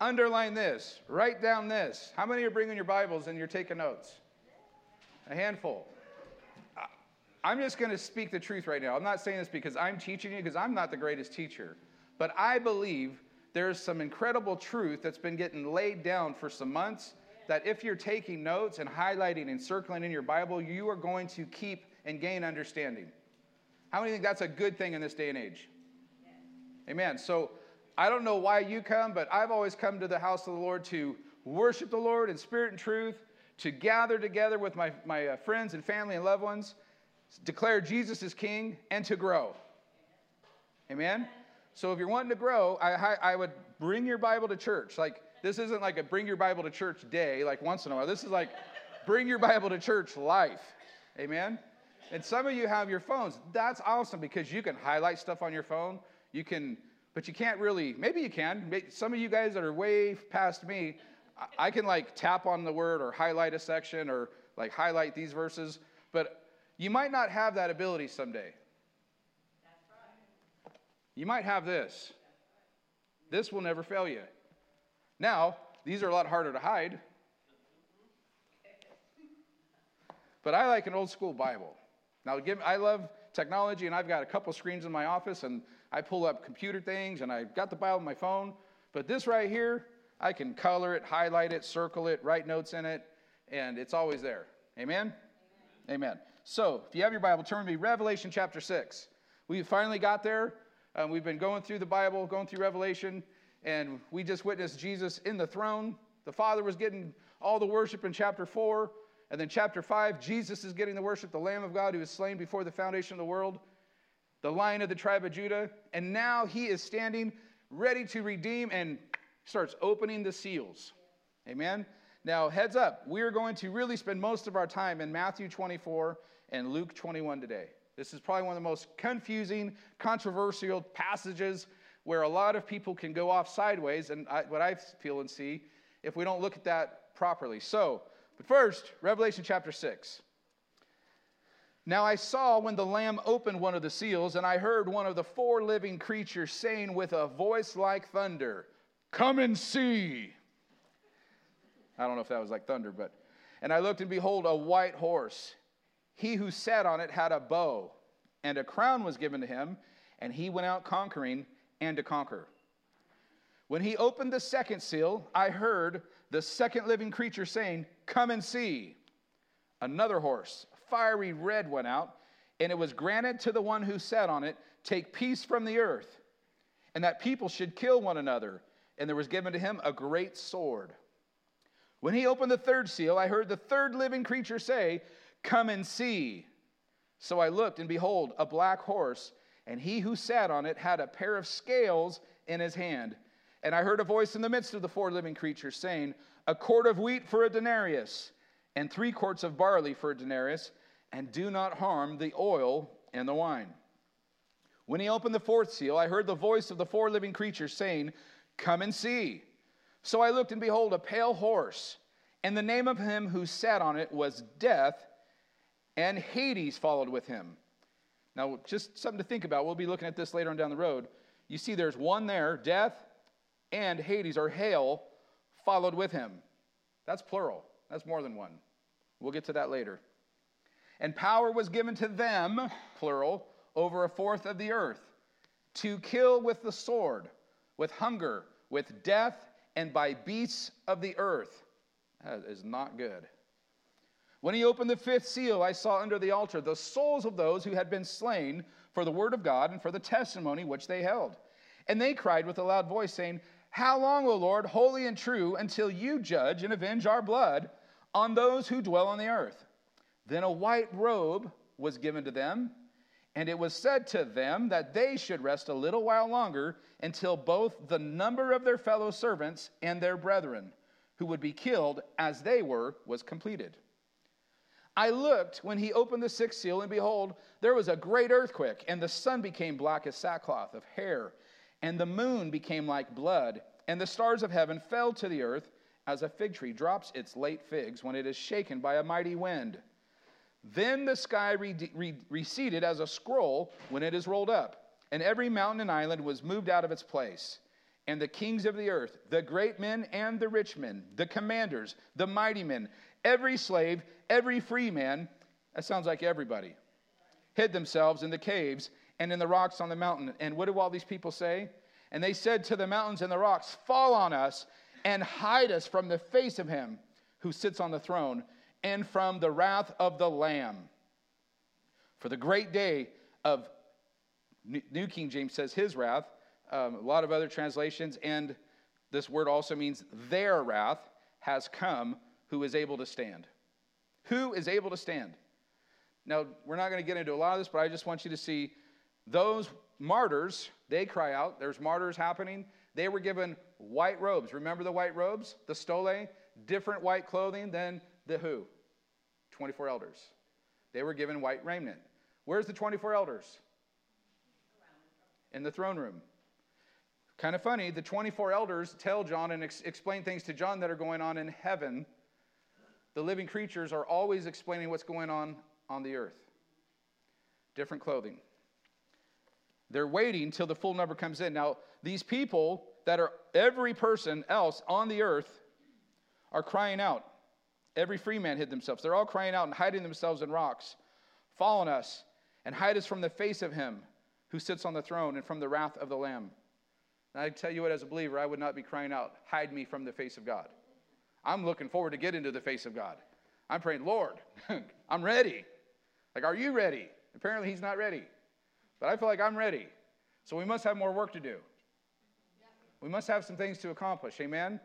underline this, write down this. How many are bringing your Bibles and you're taking notes? A handful. I'm just going to speak the truth right now. I'm not saying this because I'm teaching you, because I'm not the greatest teacher. But I believe there's some incredible truth that's been getting laid down for some months that if you're taking notes and highlighting and circling in your Bible, you are going to keep and gain understanding. How many think that's a good thing in this day and age? Amen. So I don't know why you come, but I've always come to the house of the Lord to worship the Lord in spirit and truth, to gather together with my, my uh, friends and family and loved ones, declare Jesus is King, and to grow. Amen? So if you're wanting to grow, I, I would bring your Bible to church. Like, this isn't like a bring your Bible to church day, like once in a while. This is like bring your Bible to church life. Amen? And some of you have your phones. That's awesome because you can highlight stuff on your phone. You can, but you can't really, maybe you can. Some of you guys that are way past me, I can like tap on the word or highlight a section or like highlight these verses, but you might not have that ability someday. You might have this. This will never fail you. Now, these are a lot harder to hide. But I like an old school Bible. Now, give, I love technology, and I've got a couple screens in my office, and I pull up computer things, and I've got the Bible on my phone. But this right here, I can color it, highlight it, circle it, write notes in it, and it's always there. Amen? Amen. Amen. So, if you have your Bible, turn to me, Revelation chapter 6. We finally got there. Um, we've been going through the Bible, going through Revelation, and we just witnessed Jesus in the throne. The Father was getting all the worship in chapter 4. And then chapter 5, Jesus is getting the worship, the Lamb of God who was slain before the foundation of the world, the Lion of the tribe of Judah. And now he is standing ready to redeem and starts opening the seals. Amen. Now, heads up, we're going to really spend most of our time in Matthew 24 and Luke 21 today. This is probably one of the most confusing, controversial passages where a lot of people can go off sideways, and I, what I feel and see if we don't look at that properly. So, but first, Revelation chapter 6. Now I saw when the Lamb opened one of the seals, and I heard one of the four living creatures saying with a voice like thunder, Come and see. I don't know if that was like thunder, but. And I looked, and behold, a white horse. He who sat on it had a bow, and a crown was given to him, and he went out conquering and to conquer. When he opened the second seal, I heard the second living creature saying, Come and see. Another horse, fiery red, went out, and it was granted to the one who sat on it, Take peace from the earth, and that people should kill one another. And there was given to him a great sword. When he opened the third seal, I heard the third living creature say, Come and see. So I looked, and behold, a black horse, and he who sat on it had a pair of scales in his hand. And I heard a voice in the midst of the four living creatures saying, A quart of wheat for a denarius, and three quarts of barley for a denarius, and do not harm the oil and the wine. When he opened the fourth seal, I heard the voice of the four living creatures saying, Come and see. So I looked, and behold, a pale horse, and the name of him who sat on it was Death, and Hades followed with him. Now, just something to think about. We'll be looking at this later on down the road. You see, there's one there, death, and Hades or hell followed with him. That's plural, that's more than one. We'll get to that later. And power was given to them, plural, over a fourth of the earth, to kill with the sword, with hunger, with death, and by beasts of the earth. That is not good. When he opened the fifth seal, I saw under the altar the souls of those who had been slain for the word of God and for the testimony which they held. And they cried with a loud voice, saying, how long, O Lord, holy and true, until you judge and avenge our blood on those who dwell on the earth? Then a white robe was given to them, and it was said to them that they should rest a little while longer until both the number of their fellow servants and their brethren, who would be killed as they were, was completed. I looked when he opened the sixth seal, and behold, there was a great earthquake, and the sun became black as sackcloth of hair and the moon became like blood, and the stars of heaven fell to the earth as a fig tree drops its late figs when it is shaken by a mighty wind. Then the sky re- re- receded as a scroll when it is rolled up, and every mountain and island was moved out of its place. and the kings of the earth, the great men and the rich men, the commanders, the mighty men, every slave, every free man, that sounds like everybody, hid themselves in the caves and in the rocks on the mountain. And what do all these people say? And they said to the mountains and the rocks, Fall on us and hide us from the face of him who sits on the throne and from the wrath of the Lamb. For the great day of New King James says his wrath, um, a lot of other translations, and this word also means their wrath has come, who is able to stand. Who is able to stand? Now, we're not going to get into a lot of this, but I just want you to see those martyrs, they cry out. There's martyrs happening. They were given white robes. Remember the white robes? The stole? Different white clothing than the who? 24 elders. They were given white raiment. Where's the 24 elders? In the throne room. Kind of funny, the 24 elders tell John and ex- explain things to John that are going on in heaven. The living creatures are always explaining what's going on on the earth. Different clothing. They're waiting till the full number comes in. Now, these people that are every person else on the earth are crying out. Every free man hid themselves. They're all crying out and hiding themselves in rocks. Fall on us and hide us from the face of him who sits on the throne and from the wrath of the Lamb. And I tell you what, as a believer, I would not be crying out, hide me from the face of God. I'm looking forward to get into the face of God. I'm praying, Lord, I'm ready. Like, are you ready? Apparently, he's not ready. But I feel like I'm ready. So we must have more work to do. We must have some things to accomplish. Amen?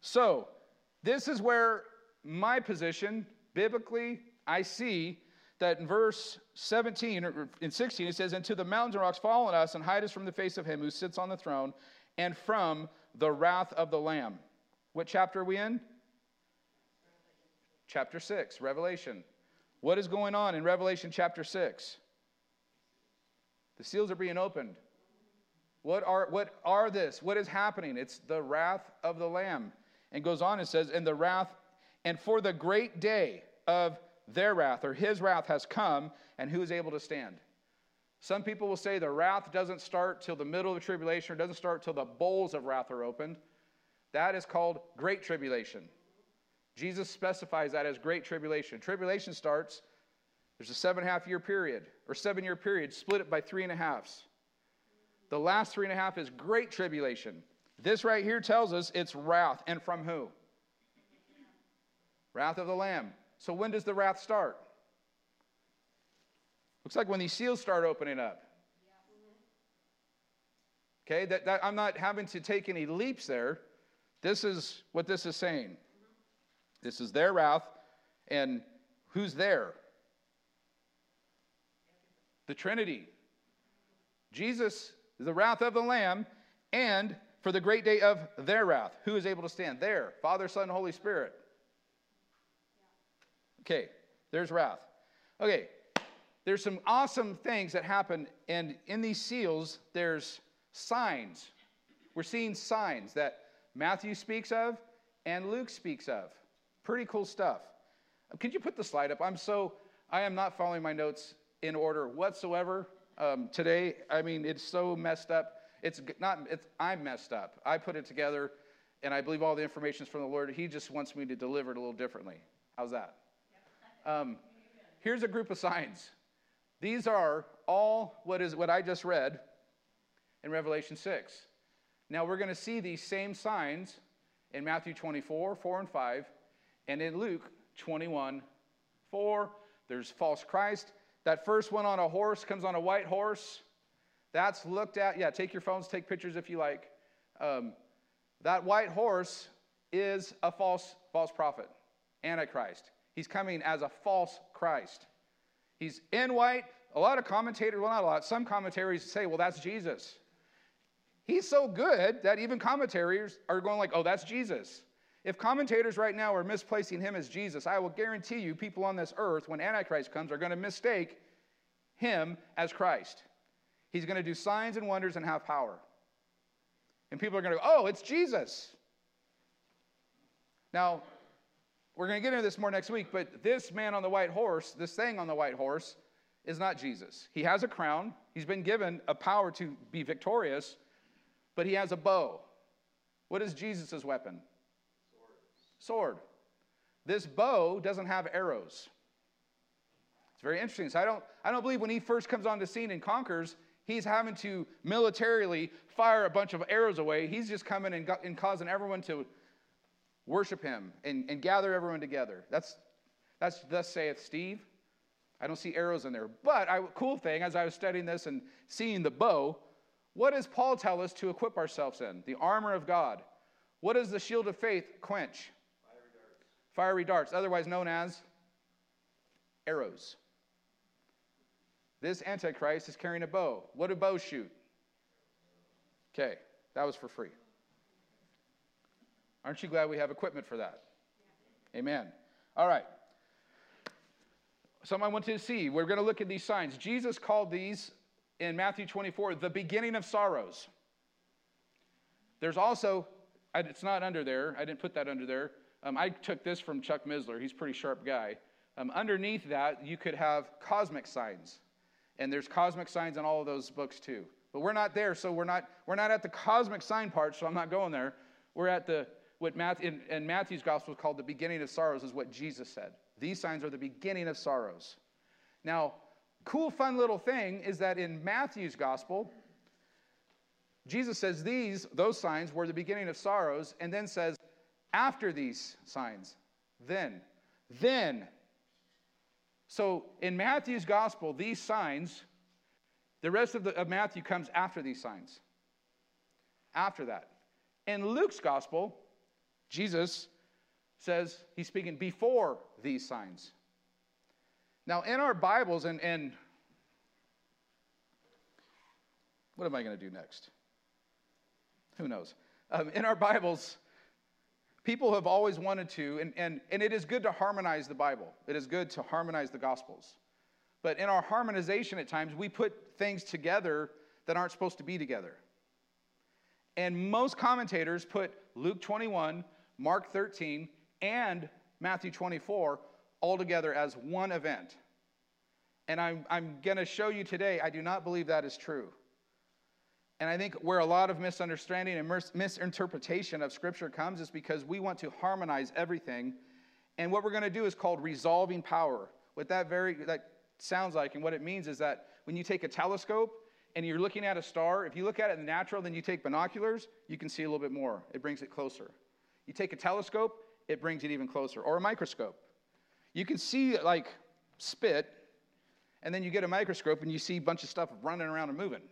So, this is where my position, biblically, I see that in verse 17 or in 16 it says, And to the mountains and rocks fall on us and hide us from the face of him who sits on the throne and from the wrath of the Lamb. What chapter are we in? Chapter 6, Revelation. What is going on in Revelation chapter 6? The seals are being opened. What are, what are this? What is happening? It's the wrath of the Lamb. And goes on and says, And the wrath, and for the great day of their wrath, or his wrath has come, and who is able to stand? Some people will say the wrath doesn't start till the middle of the tribulation, or doesn't start till the bowls of wrath are opened. That is called great tribulation. Jesus specifies that as great tribulation. Tribulation starts, there's a seven and a half year period, or seven year period, split it by three and a halves. The last three and a half is great tribulation. This right here tells us it's wrath. And from who? Wrath of the Lamb. So when does the wrath start? Looks like when these seals start opening up. Okay, that, that, I'm not having to take any leaps there. This is what this is saying. This is their wrath, and who's there? The Trinity. Jesus, the wrath of the Lamb, and for the great day of their wrath. Who is able to stand? There, Father, Son, Holy Spirit. Okay, there's wrath. Okay, there's some awesome things that happen, and in these seals, there's signs. We're seeing signs that Matthew speaks of and Luke speaks of. Pretty cool stuff. Could you put the slide up? I'm so, I am not following my notes in order whatsoever um, today. I mean, it's so messed up. It's not, it's, I'm messed up. I put it together, and I believe all the information is from the Lord. He just wants me to deliver it a little differently. How's that? Um, here's a group of signs. These are all what is what I just read in Revelation 6. Now we're going to see these same signs in Matthew 24, 4 and 5, and in Luke 21, 4. There's false Christ. That first one on a horse comes on a white horse. That's looked at. Yeah, take your phones, take pictures if you like. Um, that white horse is a false false prophet, Antichrist. He's coming as a false Christ. He's in white. A lot of commentators, well, not a lot, some commentaries say, well, that's Jesus. He's so good that even commentators are going like, oh, that's Jesus. If commentators right now are misplacing him as Jesus, I will guarantee you people on this earth, when Antichrist comes, are going to mistake him as Christ. He's going to do signs and wonders and have power. And people are going to go, oh, it's Jesus. Now, we're going to get into this more next week, but this man on the white horse, this thing on the white horse, is not Jesus. He has a crown, he's been given a power to be victorious, but he has a bow. What is Jesus' weapon? Sword. This bow doesn't have arrows. It's very interesting. So I don't, I don't believe when he first comes on the scene and conquers, he's having to militarily fire a bunch of arrows away. He's just coming and, and causing everyone to worship him and, and gather everyone together. That's, that's thus saith Steve. I don't see arrows in there. But I, cool thing, as I was studying this and seeing the bow, what does Paul tell us to equip ourselves in? The armor of God. What does the shield of faith quench? Fiery darts. Otherwise known as arrows. This Antichrist is carrying a bow. What do bows shoot? Okay, that was for free. Aren't you glad we have equipment for that? Amen. All right. Something I want to see. We're going to look at these signs. Jesus called these in Matthew 24 the beginning of sorrows. There's also, it's not under there, I didn't put that under there. Um, I took this from Chuck Missler, he's a pretty sharp guy. Um, underneath that, you could have cosmic signs. And there's cosmic signs in all of those books too. But we're not there, so we're not, we're not at the cosmic sign part, so I'm not going there. We're at the, what Matthew, in, in Matthew's gospel is called the beginning of sorrows, is what Jesus said. These signs are the beginning of sorrows. Now, cool, fun little thing is that in Matthew's gospel, Jesus says these, those signs were the beginning of sorrows, and then says, after these signs, then, then. So in Matthew's gospel, these signs, the rest of, the, of Matthew comes after these signs. After that. In Luke's gospel, Jesus says he's speaking before these signs. Now, in our Bibles, and, and what am I going to do next? Who knows? Um, in our Bibles, people have always wanted to, and, and, and it is good to harmonize the Bible, it is good to harmonize the Gospels. But in our harmonization at times, we put things together that aren't supposed to be together. And most commentators put Luke 21, Mark 13, and Matthew 24 all together as one event. And I'm, I'm going to show you today, I do not believe that is true. And I think where a lot of misunderstanding and misinterpretation of Scripture comes is because we want to harmonize everything. And what we're going to do is called resolving power. What that very that sounds like and what it means is that when you take a telescope and you're looking at a star, if you look at it in the natural, then you take binoculars, you can see a little bit more. It brings it closer. You take a telescope, it brings it even closer, or a microscope. You can see like spit, and then you get a microscope and you see a bunch of stuff running around and moving,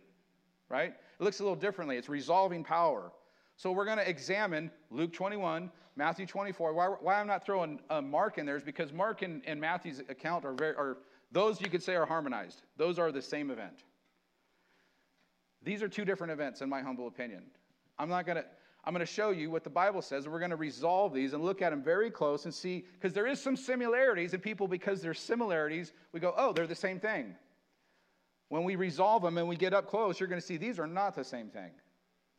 right? It looks a little differently. It's resolving power. So we're going to examine Luke 21, Matthew 24. Why, why I'm not throwing uh, Mark in there is because Mark and, and Matthew's account are very, are, those you could say are harmonized. Those are the same event. These are two different events, in my humble opinion. I'm not going to, I'm going to show you what the Bible says. We're going to resolve these and look at them very close and see, because there is some similarities, and people, because there's similarities, we go, oh, they're the same thing. When we resolve them and we get up close, you're going to see these are not the same thing.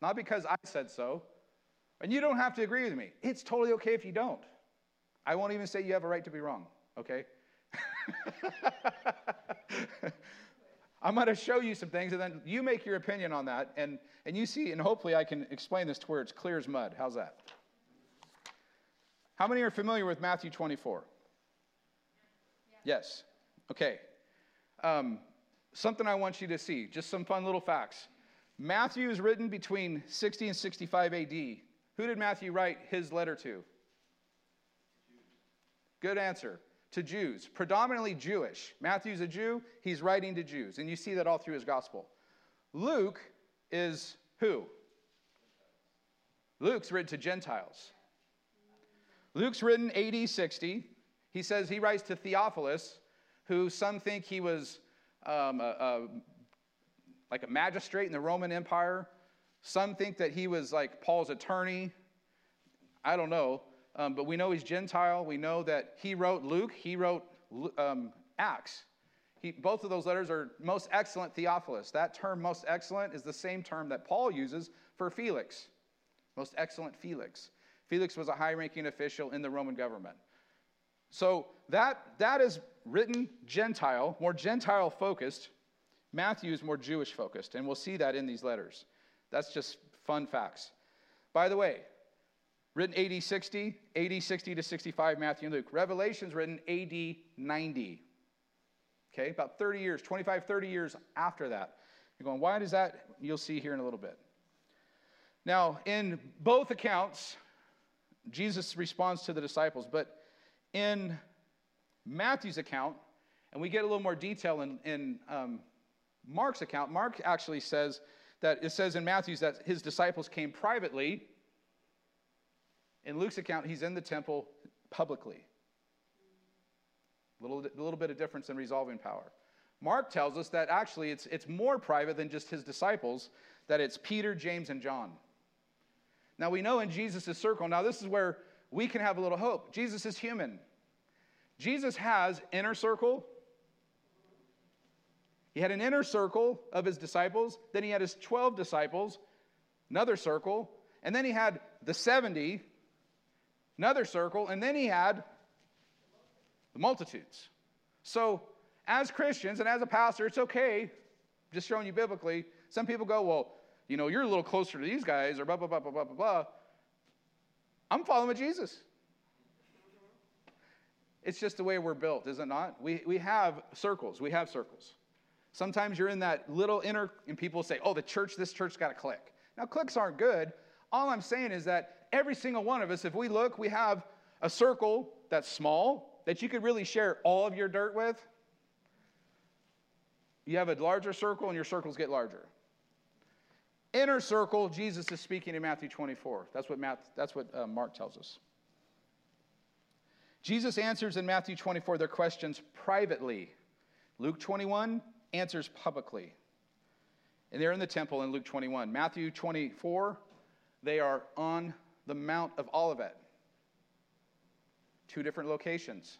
Not because I said so. And you don't have to agree with me. It's totally okay if you don't. I won't even say you have a right to be wrong, okay? I'm going to show you some things, and then you make your opinion on that, and, and you see, and hopefully I can explain this to where it's clear as mud. How's that? How many are familiar with Matthew 24? Yeah. Yes. Okay. Um, something I want you to see, just some fun little facts. Matthew is written between 60 and 65 AD. Who did Matthew write his letter to? Good answer to Jews, predominantly Jewish. Matthew's a Jew, he's writing to Jews, and you see that all through his gospel. Luke is who? Luke's written to Gentiles. Luke's written AD 60. He says he writes to Theophilus, who some think he was um, a, a, like a magistrate in the Roman Empire. Some think that he was like Paul's attorney. I don't know. Um, but we know he's Gentile. We know that he wrote Luke, he wrote um, Acts. He, both of those letters are most excellent Theophilus. That term, most excellent, is the same term that Paul uses for Felix. Most excellent Felix. Felix was a high ranking official in the Roman government. So that, that is written Gentile, more Gentile focused. Matthew is more Jewish focused, and we'll see that in these letters. That's just Fun facts. By the way, written AD 60, AD 60 to 65, Matthew and Luke. Revelation's written AD 90. Okay, about 30 years, 25, 30 years after that. You're going, why does that? You'll see here in a little bit. Now, in both accounts, Jesus responds to the disciples, but in Matthew's account, and we get a little more detail in, in um, Mark's account, Mark actually says that it says in Matthew's that his disciples came privately. In Luke's account, he's in the temple publicly. A little, a little bit of difference in resolving power. Mark tells us that actually it's, it's more private than just his disciples, that it's Peter, James, and John. Now we know in Jesus' circle, now this is where we can have a little hope. Jesus is human. Jesus has inner circle. He had an inner circle of his disciples, then he had his 12 disciples, another circle, and then he had the 70, another circle, and then he had the multitudes. So as Christians and as a pastor, it's okay, just showing you biblically. Some people go, well, you know, you're a little closer to these guys, or blah, blah, blah, blah, blah, blah, blah. I'm following Jesus. It's just the way we're built, is it not? We, we have circles. We have circles. Sometimes you're in that little inner, and people say, oh, the church, this church got a click. Now, clicks aren't good. All I'm saying is that every single one of us, if we look, we have a circle that's small that you could really share all of your dirt with. You have a larger circle, and your circles get larger. Inner circle, Jesus is speaking in Matthew 24. That's what, Matt, that's what uh, Mark tells us. Jesus answers in Matthew 24 their questions privately. Luke 21 answers publicly. And they're in the temple in Luke 21. Matthew 24, they are on the Mount of Olivet. Two different locations.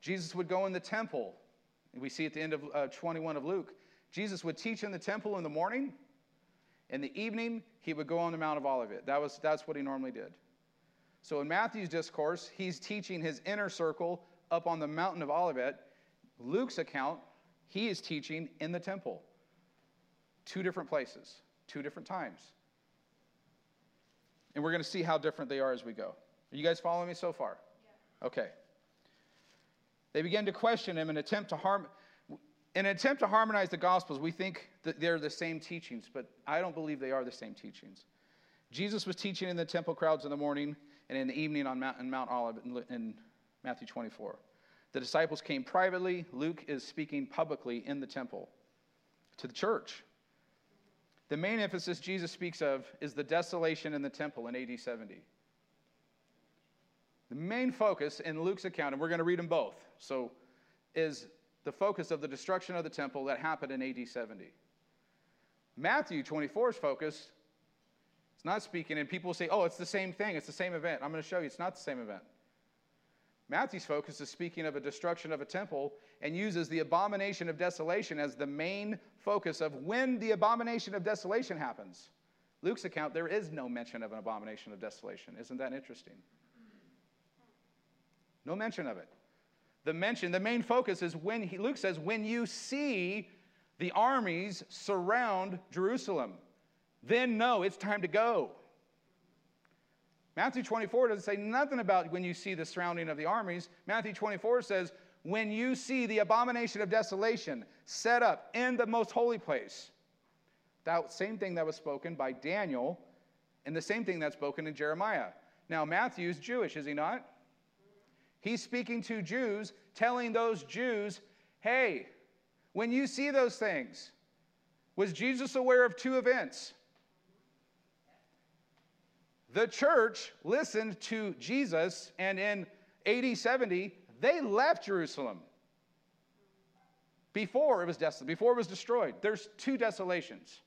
Jesus would go in the temple we see at the end of uh, 21 of Luke. Jesus would teach in the temple in the morning. In the evening, he would go on the Mount of Olivet. That was, that's what he normally did. So in Matthew's discourse, he's teaching his inner circle up on the mountain of Olivet. Luke's account, he is teaching in the temple. Two different places, two different times. And we're going to see how different they are as we go. Are you guys following me so far? Yeah. Okay. They begin to question him and attempt to harm in an attempt to harmonize the gospels, we think that they're the same teachings, but I don't believe they are the same teachings. Jesus was teaching in the temple crowds in the morning and in the evening on Mount, Mount Olive in, in Matthew 24. The disciples came privately. Luke is speaking publicly in the temple to the church. The main emphasis Jesus speaks of is the desolation in the temple in AD 70. The main focus in Luke's account, and we're going to read them both, so is the focus of the destruction of the temple that happened in AD 70. Matthew 24's focus is not speaking, and people say, oh, it's the same thing, it's the same event. I'm going to show you it's not the same event. Matthew's focus is speaking of a destruction of a temple and uses the abomination of desolation as the main focus of when the abomination of desolation happens. Luke's account, there is no mention of an abomination of desolation. Isn't that interesting? No mention of it. The mention, the main focus is when he, Luke says, when you see the armies surround Jerusalem, then know it's time to go. Matthew 24 doesn't say nothing about when you see the surrounding of the armies. Matthew 24 says, when you see the abomination of desolation set up in the most holy place. That same thing that was spoken by Daniel, and the same thing that's spoken in Jeremiah. Now, Matthew's Jewish, is he not? He's speaking to Jews, telling those Jews, hey, when you see those things, was Jesus aware of two events? The church listened to Jesus, and in AD 70, they left Jerusalem before it was desolate, before it was destroyed. There's two desolations.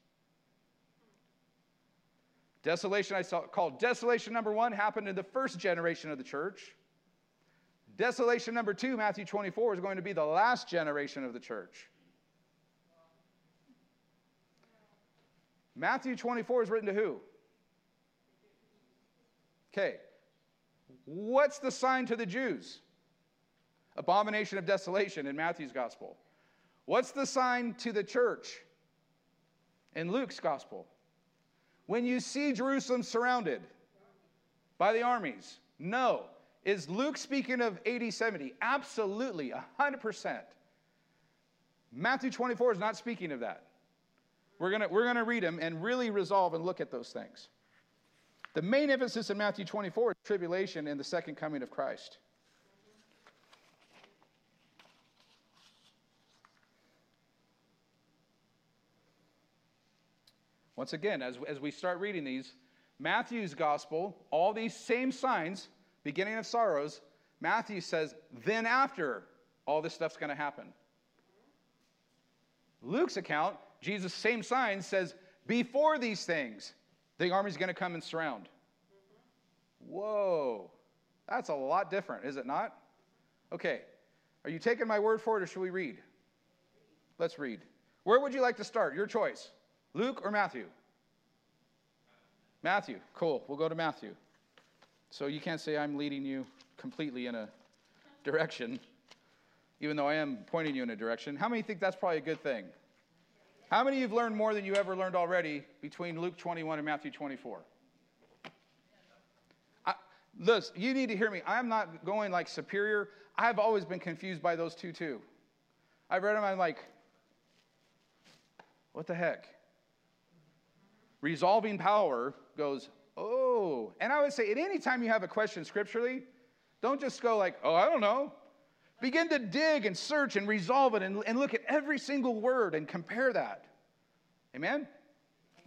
Desolation I saw called desolation number one happened in the first generation of the church. Desolation number two, Matthew 24, is going to be the last generation of the church. Matthew 24 is written to who? Okay. What's the sign to the Jews? Abomination of desolation in Matthew's gospel. What's the sign to the church in Luke's gospel? when you see Jerusalem surrounded by the armies? No. Is Luke speaking of AD 70? Absolutely, 100%. Matthew 24 is not speaking of that. We're going we're going to read them and really resolve and look at those things. The main emphasis in Matthew 24 is tribulation and the second coming of Christ. Once again, as, as we start reading these, Matthew's gospel, all these same signs, beginning of sorrows, Matthew says, then after all this stuff's going to happen. Luke's account, Jesus' same signs, says, before these things, the army's going to come and surround. Whoa, that's a lot different, is it not? Okay, are you taking my word for it or should we read? Let's read. Where would you like to start? Your choice. Luke or Matthew? Matthew. Cool. We'll go to Matthew. So you can't say I'm leading you completely in a direction, even though I am pointing you in a direction. How many think that's probably a good thing? How many of you have learned more than you ever learned already between Luke 21 and Matthew 24? I, listen, you need to hear me. I'm not going like superior. I've always been confused by those two, too. I've read them, I'm like, what the heck? Resolving power goes, oh. And I would say, at any time you have a question scripturally, don't just go like, oh, I don't know. Begin to dig and search and resolve it and, and look at every single word and compare that. Amen?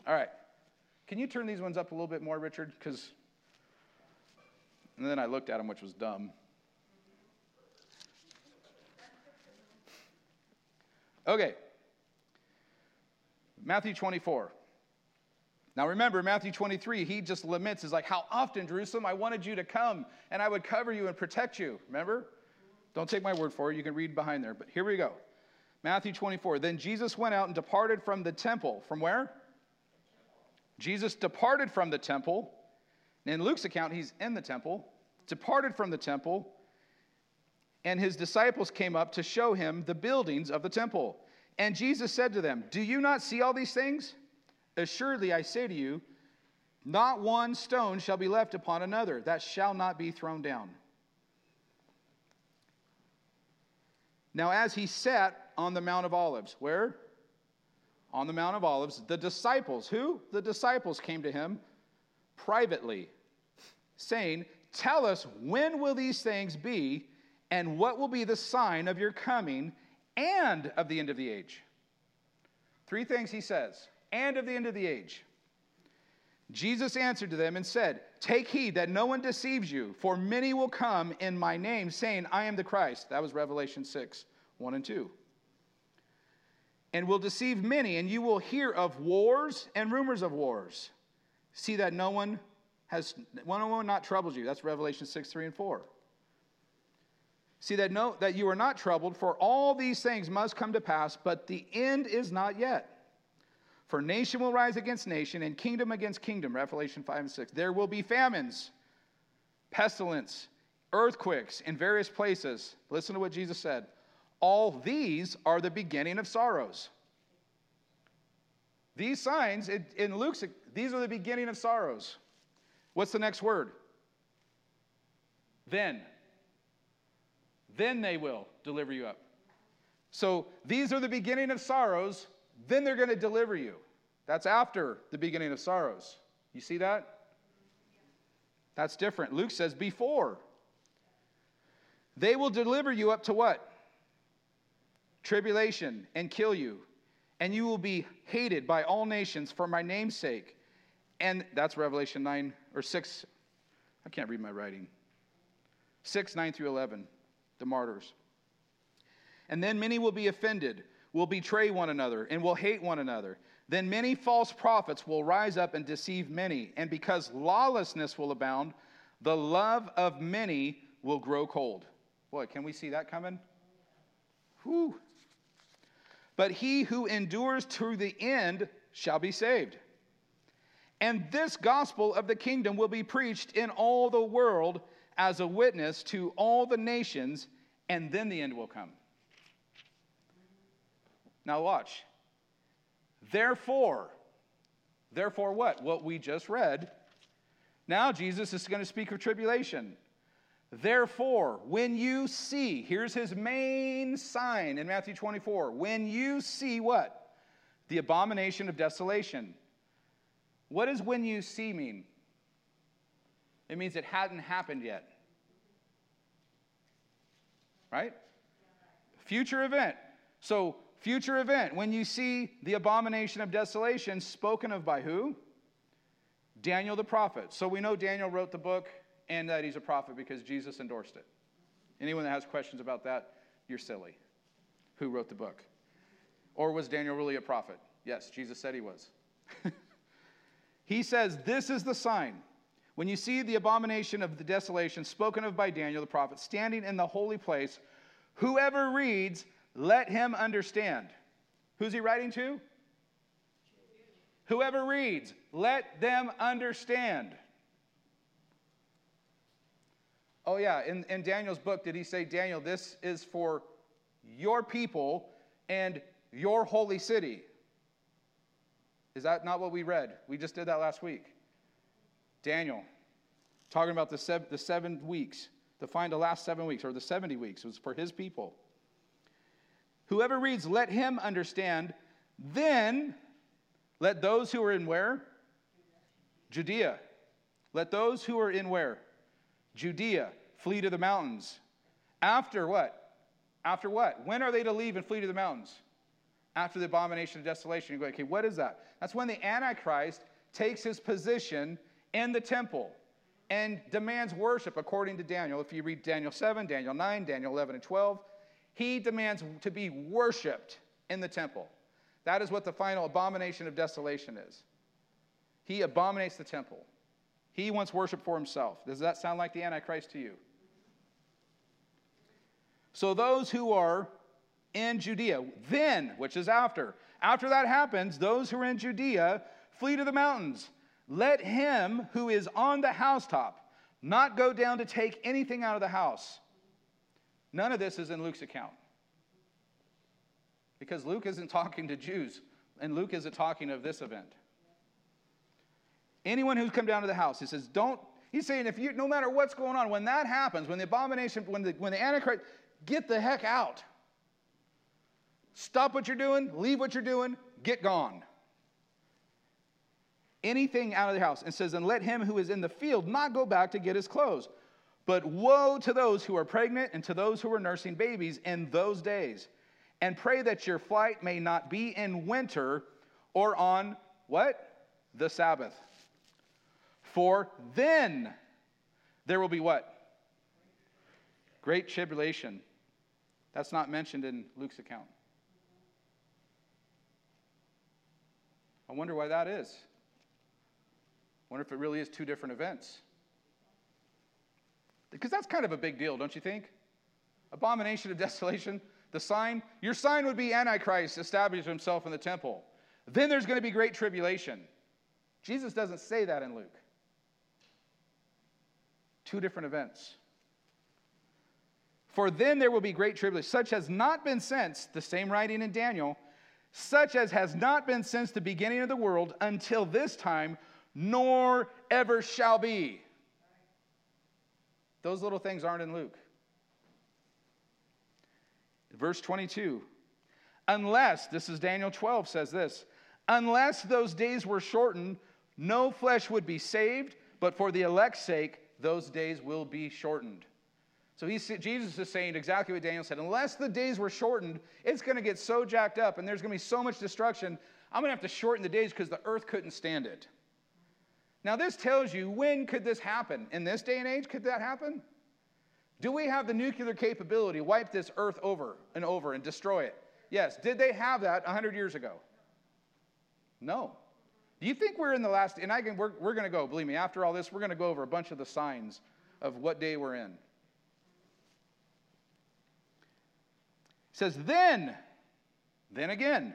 All right. Can you turn these ones up a little bit more, Richard? Because. And then I looked at them, which was dumb. Okay. Matthew 24. Now remember, Matthew 23, he just laments, is like, How often, Jerusalem, I wanted you to come and I would cover you and protect you. Remember? Don't take my word for it. You can read behind there. But here we go. Matthew 24. Then Jesus went out and departed from the temple. From where? Jesus departed from the temple. In Luke's account, he's in the temple. Departed from the temple. And his disciples came up to show him the buildings of the temple. And Jesus said to them, Do you not see all these things? Assuredly, I say to you, not one stone shall be left upon another that shall not be thrown down. Now, as he sat on the Mount of Olives, where? On the Mount of Olives, the disciples, who? The disciples came to him privately, saying, Tell us, when will these things be, and what will be the sign of your coming and of the end of the age? Three things he says and of the end of the age. Jesus answered to them and said, Take heed that no one deceives you, for many will come in my name, saying, I am the Christ. That was Revelation 6 1 and 2. And will deceive many, and you will hear of wars and rumors of wars. See that no one has, one one not troubles you. That's Revelation 6 3 and 4. See that, no, that you are not troubled, for all these things must come to pass, but the end is not yet. For nation will rise against nation and kingdom against kingdom, Revelation 5 and 6. There will be famines, pestilence, earthquakes in various places. Listen to what Jesus said. All these are the beginning of sorrows. These signs in Luke's, these are the beginning of sorrows. What's the next word? Then. Then they will deliver you up. So these are the beginning of sorrows then they're going to deliver you. That's after the beginning of sorrows. You see that? That's different. Luke says before. They will deliver you up to what? Tribulation and kill you. And you will be hated by all nations for my name's sake. And that's Revelation 9 or 6. I can't read my writing. 6, 9 through 11. The martyrs. And then many will be offended will betray one another and will hate one another. Then many false prophets will rise up and deceive many. And because lawlessness will abound, the love of many will grow cold. Boy, can we see that coming? Whew. But he who endures to the end shall be saved. And this gospel of the kingdom will be preached in all the world as a witness to all the nations, and then the end will come. Now, watch. Therefore, Therefore, what? What we just read. Now, Jesus is going to speak of tribulation. Therefore, when you see, here's his main sign in Matthew 24. When you see what? The abomination of desolation. What does when you see mean? It means it hadn't happened yet. Right? Future event. So, future event. When you see the abomination of desolation spoken of by who? Daniel the prophet. So, we know Daniel wrote the book and that he's a prophet because Jesus endorsed it. Anyone that has questions about that, you're silly. Who wrote the book? Or was Daniel really a prophet? Yes, Jesus said he was. he says, This is the sign. When you see the abomination of the desolation spoken of by Daniel the prophet standing in the holy place, whoever reads, let him understand. Who's he writing to? Whoever reads, let them understand. Oh, yeah, in, in Daniel's book, did he say, Daniel, this is for your people and your holy city? Is that not what we read? We just did that last week. Daniel, talking about the seven, the seven weeks, to find the last seven weeks, or the 70 weeks, was for his people. Whoever reads, let him understand. Then let those who are in where? Judea. Let those who are in where? Judea, flee to the mountains. After what? After what? When are they to leave and flee to the mountains? After the abomination of desolation. You go, okay, what is that? That's when the Antichrist takes his position in the temple and demands worship according to Daniel. If you read Daniel 7, Daniel 9, Daniel 11, and 12, he demands to be worshiped in the temple. That is what the final abomination of desolation is. He abominates the temple. He wants worship for himself. Does that sound like the Antichrist to you? So, those who are in Judea, then, which is after, after that happens, those who are in Judea flee to the mountains. Let him who is on the housetop not go down to take anything out of the house. None of this is in Luke's account. Because Luke isn't talking to Jews, and Luke isn't talking of this event. Anyone who's come down to the house, he says, don't, he's saying, if you, no matter what's going on, when that happens, when the abomination, when the, when the Antichrist, get the heck out. Stop what you're doing, leave what you're doing, get gone. Anything out of the house. And says, and let him who is in the field not go back to get his clothes. But woe to those who are pregnant and to those who are nursing babies in those days. And pray that your flight may not be in winter or on what? The Sabbath. For then there will be what? Great tribulation. That's not mentioned in Luke's account. I wonder why that is. I wonder if it really is two different events. Because that's kind of a big deal, don't you think? Abomination of desolation, the sign. Your sign would be Antichrist establishing himself in the temple. Then there's going to be great tribulation. Jesus doesn't say that in Luke. Two different events. For then there will be great tribulation, such has not been since, the same writing in Daniel, such as has not been since the beginning of the world until this time, nor ever shall be. Those little things aren't in Luke. Verse 22 Unless, this is Daniel 12 says this, unless those days were shortened, no flesh would be saved, but for the elect's sake, those days will be shortened. So Jesus is saying exactly what Daniel said. Unless the days were shortened, it's going to get so jacked up and there's going to be so much destruction. I'm going to have to shorten the days because the earth couldn't stand it. Now, this tells you when could this happen? In this day and age, could that happen? Do we have the nuclear capability to wipe this earth over and over and destroy it? Yes. Did they have that 100 years ago? No. Do you think we're in the last, and I can, we're, we're going to go, believe me, after all this, we're going to go over a bunch of the signs of what day we're in. It says, then, then again,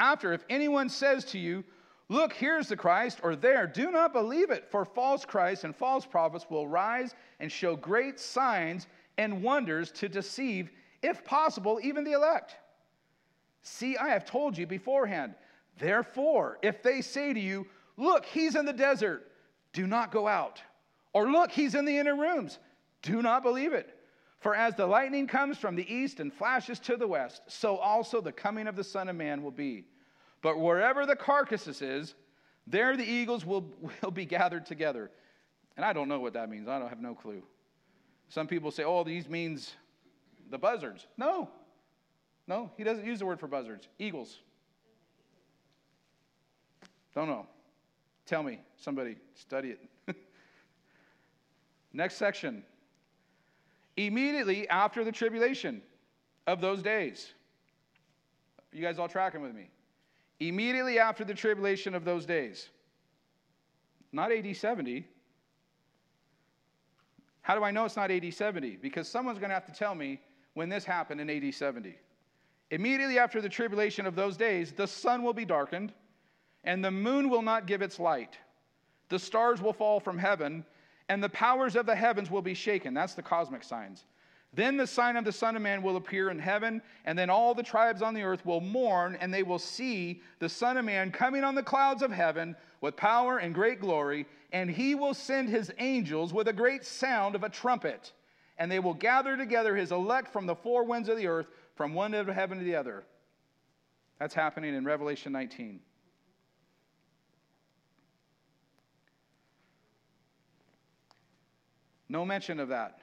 after, if anyone says to you, Look, here's the Christ, or there, do not believe it, for false Christs and false prophets will rise and show great signs and wonders to deceive, if possible, even the elect. See, I have told you beforehand. Therefore, if they say to you, Look, he's in the desert. Do not go out. Or look, he's in the inner rooms. Do not believe it. For as the lightning comes from the east and flashes to the west, so also the coming of the Son of Man will be. But wherever the carcasses is, there the eagles will, will be gathered together. And I don't know what that means. I don't have no clue. Some people say, oh, these means the buzzards. No. No, he doesn't use the word for buzzards. Eagles. Don't know. Tell me, somebody, study it. Next section. Immediately after the tribulation of those days. You guys all tracking with me? Immediately after the tribulation of those days. Not AD 70. How do I know it's not AD 70? Because someone's going to have to tell me when this happened in AD 70. Immediately after the tribulation of those days, the sun will be darkened, and the moon will not give its light. The stars will fall from heaven, and the powers of the heavens will be shaken. That's the cosmic signs. Then the sign of the Son of Man will appear in heaven, and then all the tribes on the earth will mourn, and they will see the Son of Man coming on the clouds of heaven with power and great glory, and he will send his angels with a great sound of a trumpet, and they will gather together his elect from the four winds of the earth, from one end of heaven to the other. That's happening in Revelation 19. No mention of that.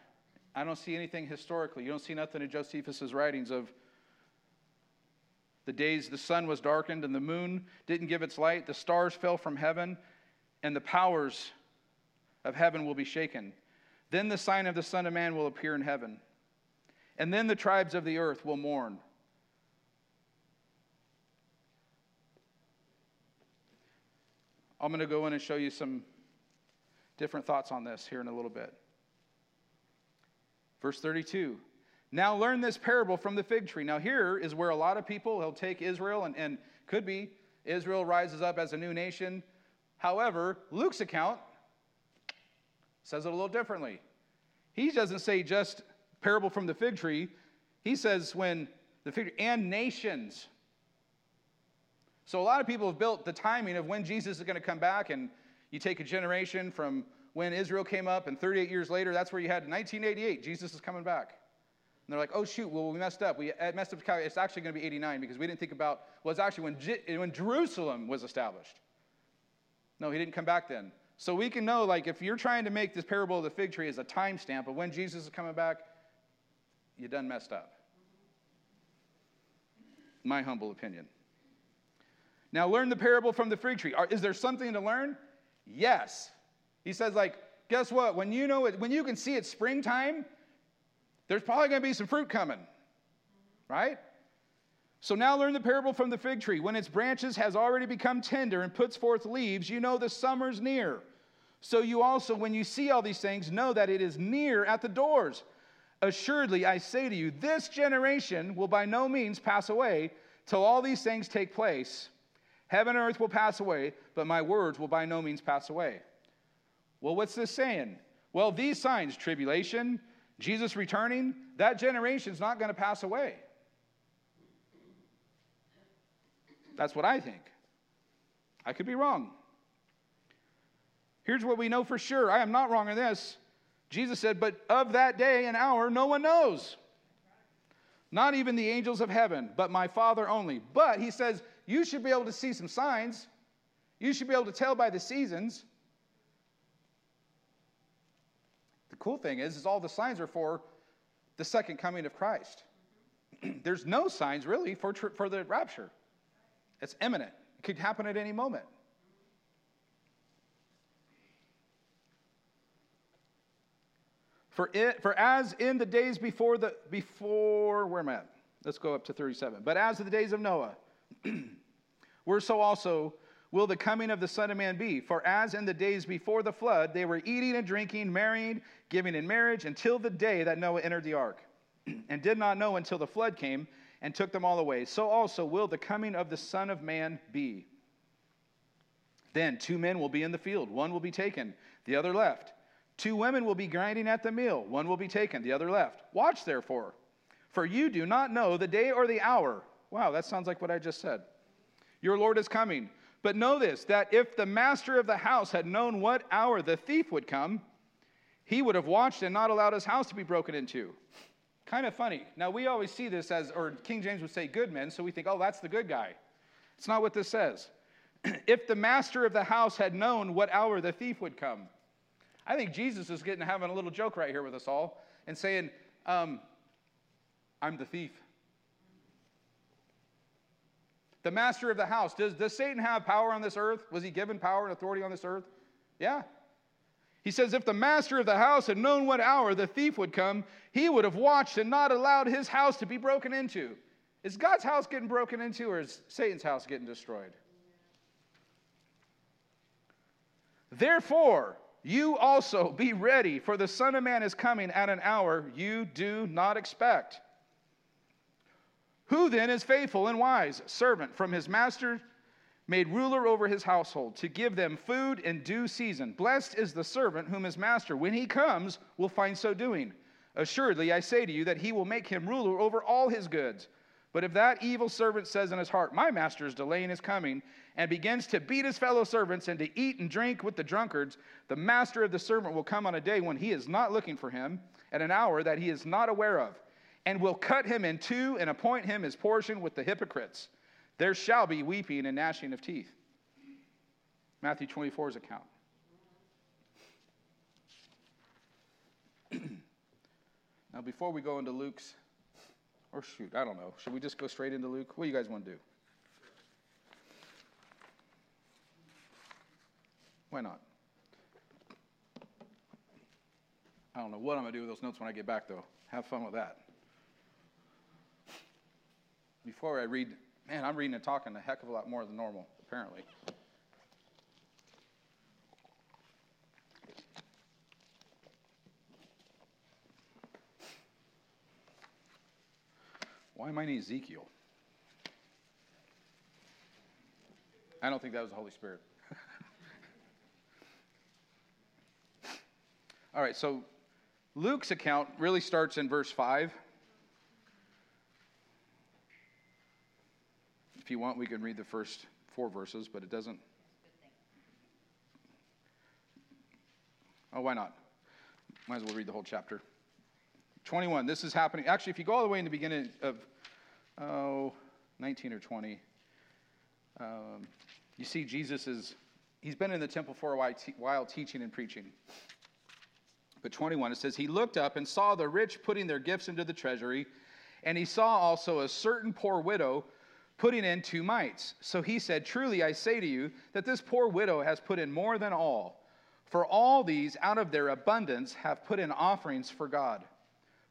I don't see anything historically. You don't see nothing in Josephus' writings of the days the sun was darkened and the moon didn't give its light, the stars fell from heaven, and the powers of heaven will be shaken. Then the sign of the Son of Man will appear in heaven, and then the tribes of the earth will mourn. I'm going to go in and show you some different thoughts on this here in a little bit. Verse 32. Now learn this parable from the fig tree. Now, here is where a lot of people, he'll take Israel, and, and could be Israel rises up as a new nation. However, Luke's account says it a little differently. He doesn't say just parable from the fig tree, he says when the fig tree and nations. So, a lot of people have built the timing of when Jesus is going to come back, and you take a generation from when Israel came up, and 38 years later, that's where you had 1988, Jesus is coming back. And they're like, oh, shoot, well, we messed up. We uh, messed up It's actually going to be 89 because we didn't think about, well, it's actually when, when Jerusalem was established. No, he didn't come back then. So we can know, like, if you're trying to make this parable of the fig tree as a timestamp of when Jesus is coming back, you done messed up. My humble opinion. Now, learn the parable from the fig tree. Is there something to learn? Yes. He says, like, guess what? When you know it, when you can see it's springtime, there's probably going to be some fruit coming, right? So now learn the parable from the fig tree. When its branches has already become tender and puts forth leaves, you know the summer's near. So you also, when you see all these things, know that it is near at the doors. Assuredly, I say to you, this generation will by no means pass away till all these things take place. Heaven and earth will pass away, but my words will by no means pass away. Well, what's this saying? Well, these signs, tribulation, Jesus returning, that generation's not going to pass away. That's what I think. I could be wrong. Here's what we know for sure. I am not wrong in this. Jesus said, But of that day and hour, no one knows. Not even the angels of heaven, but my Father only. But he says, You should be able to see some signs. You should be able to tell by the seasons. Cool thing is, is all the signs are for the second coming of Christ. There's no signs really for, for the rapture. It's imminent. It could happen at any moment. For, it, for as in the days before the before where am I at? Let's go up to 37. But as in the days of Noah, were so also will the coming of the Son of Man be? For as in the days before the flood, they were eating and drinking, marrying, giving in marriage, until the day that Noah entered the ark, and did not know until the flood came and took them all away. So also will the coming of the Son of Man be. Then two men will be in the field, one will be taken, the other left. Two women will be grinding at the mill, one will be taken, the other left. Watch therefore, for you do not know the day or the hour. Wow, that sounds like what I just said. Your Lord is coming But know this that if the master of the house had known what hour the thief would come, he would have watched and not allowed his house to be broken into. Kind of funny. Now, we always see this as, or King James would say good men, so we think, oh, that's the good guy. It's not what this says. if the master of the house had known what hour the thief would come, I think Jesus is getting having a little joke right here with us all and saying, um, I'm the thief. The master of the house. Does, does Satan have power on this earth? Was he given power and authority on this earth? Yeah. He says, if the master of the house had known what hour the thief would come, he would have watched and not allowed his house to be broken into. Is God's house getting broken into or is Satan's house getting destroyed? Therefore, you also be ready, for the Son of Man is coming at an hour you do not expect. Who then is faithful and wise, servant from his master, made ruler over his household, to give them food in due season? Blessed is the servant whom his master, when he comes, will find so doing. Assuredly, I say to you that he will make him ruler over all his goods. But if that evil servant says in his heart, My master is delaying his coming, and begins to beat his fellow servants and to eat and drink with the drunkards, the master of the servant will come on a day when he is not looking for him, at an hour that he is not aware of and will cut him in two and appoint him his portion with the hypocrites. There shall be weeping and gnashing of teeth. Matthew 24's account. now, before we go into Luke's, or shoot, I don't know, should we just go straight into Luke? What do you guys want to do? Why not? I don't know what I'm going to do with those notes when I get back, though. Have fun with that before I read, man, I'm reading and talking a heck of a lot more than normal, apparently. Why am I in Ezekiel? I don't think that was the Holy Spirit. All right, so Luke's account really starts in verse 5 If you want, we can read the first four verses, but it doesn't. Oh, why not? Might as well read the whole chapter. 21, this is happening. Actually, if you go all the way in the beginning of, oh, 19 or 20, um, you see Jesus is, he's been in the temple for a while teaching and preaching. But 21, it says, He looked up and saw the rich putting their gifts into the treasury, and he saw also a certain poor widow putting in two mites. So he said, Truly I say to you that this poor widow has put in more than all. For all these, out of their abundance, have put in offerings for God.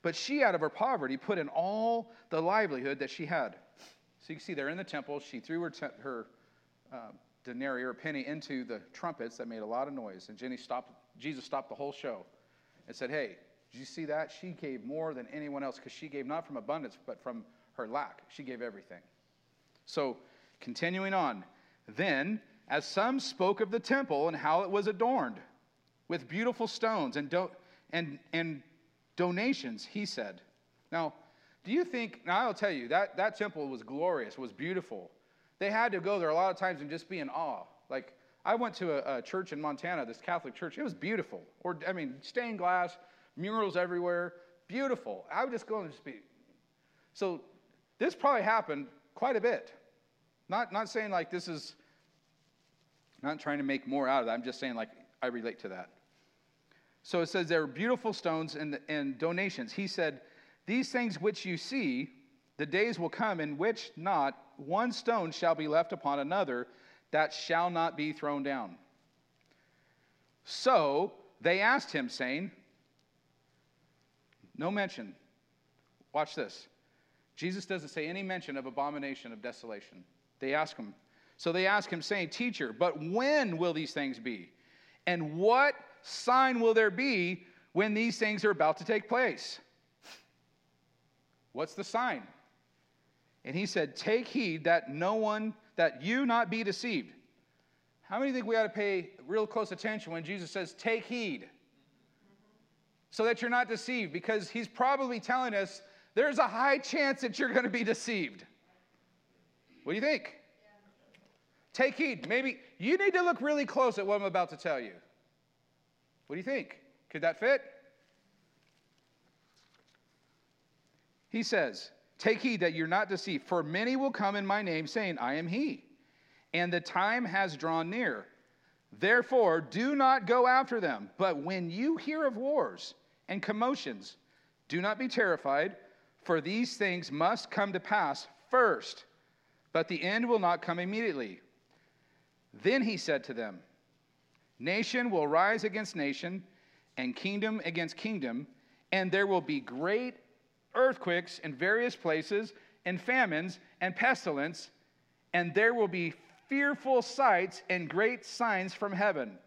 But she, out of her poverty, put in all the livelihood that she had. So you can see there in the temple, she threw her, te- her uh, denarii or penny into the trumpets that made a lot of noise. And Jenny stopped, Jesus stopped the whole show and said, Hey, did you see that? She gave more than anyone else because she gave not from abundance, but from her lack. She gave everything. So, continuing on. Then, as some spoke of the temple and how it was adorned with beautiful stones and, do- and, and donations, he said. Now, do you think, now I'll tell you, that, that temple was glorious, was beautiful. They had to go there a lot of times and just be in awe. Like, I went to a, a church in Montana, this Catholic church. It was beautiful. Or, I mean, stained glass, murals everywhere, beautiful. I would just go and just be. So, this probably happened quite a bit. Not, not saying like this is, not trying to make more out of that. I'm just saying like I relate to that. So it says there are beautiful stones and, and donations. He said, These things which you see, the days will come in which not one stone shall be left upon another that shall not be thrown down. So they asked him, saying, No mention. Watch this. Jesus doesn't say any mention of abomination of desolation. They ask him. So they ask him, saying, Teacher, but when will these things be? And what sign will there be when these things are about to take place? What's the sign? And he said, Take heed that no one, that you not be deceived. How many think we ought to pay real close attention when Jesus says, Take heed? So that you're not deceived, because he's probably telling us there's a high chance that you're going to be deceived. What do you think? Take heed. Maybe you need to look really close at what I'm about to tell you. What do you think? Could that fit? He says, Take heed that you're not deceived, for many will come in my name, saying, I am he. And the time has drawn near. Therefore, do not go after them. But when you hear of wars and commotions, do not be terrified, for these things must come to pass first, but the end will not come immediately. Then he said to them, Nation will rise against nation, and kingdom against kingdom, and there will be great earthquakes in various places, and famines and pestilence, and there will be fearful sights and great signs from heaven.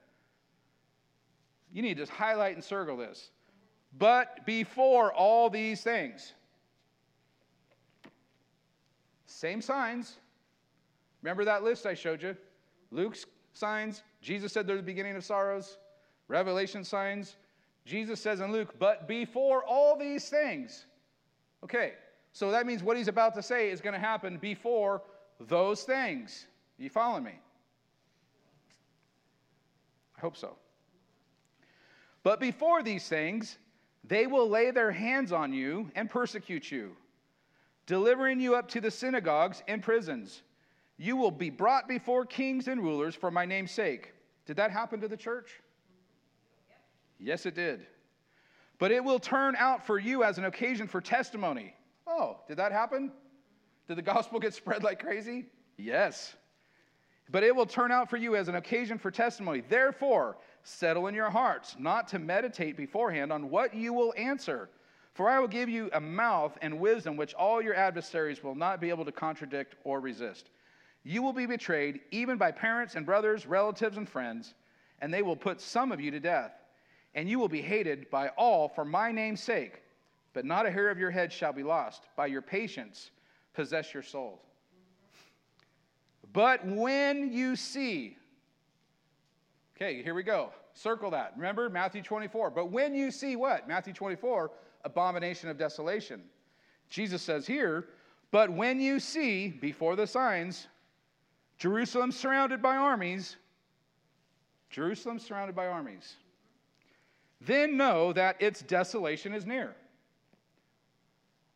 You need to highlight and circle this. But before all these things, same signs. Remember that list I showed you? Luke's signs, Jesus said they're the beginning of sorrows. Revelation signs, Jesus says in Luke, but before all these things. Okay, so that means what he's about to say is going to happen before those things. You follow me? I hope so. But before these things, they will lay their hands on you and persecute you, delivering you up to the synagogues and prisons. You will be brought before kings and rulers for my name's sake. Did that happen to the church? Yes, it did. But it will turn out for you as an occasion for testimony. Oh, did that happen? Did the gospel get spread like crazy? Yes. But it will turn out for you as an occasion for testimony. Therefore, settle in your hearts not to meditate beforehand on what you will answer. For I will give you a mouth and wisdom which all your adversaries will not be able to contradict or resist. You will be betrayed even by parents and brothers, relatives and friends, and they will put some of you to death. And you will be hated by all for my name's sake. But not a hair of your head shall be lost. By your patience, possess your souls. But when you see, okay, here we go. Circle that. Remember Matthew 24. But when you see what? Matthew 24, abomination of desolation. Jesus says here, but when you see before the signs, Jerusalem surrounded by armies, Jerusalem surrounded by armies, then know that its desolation is near.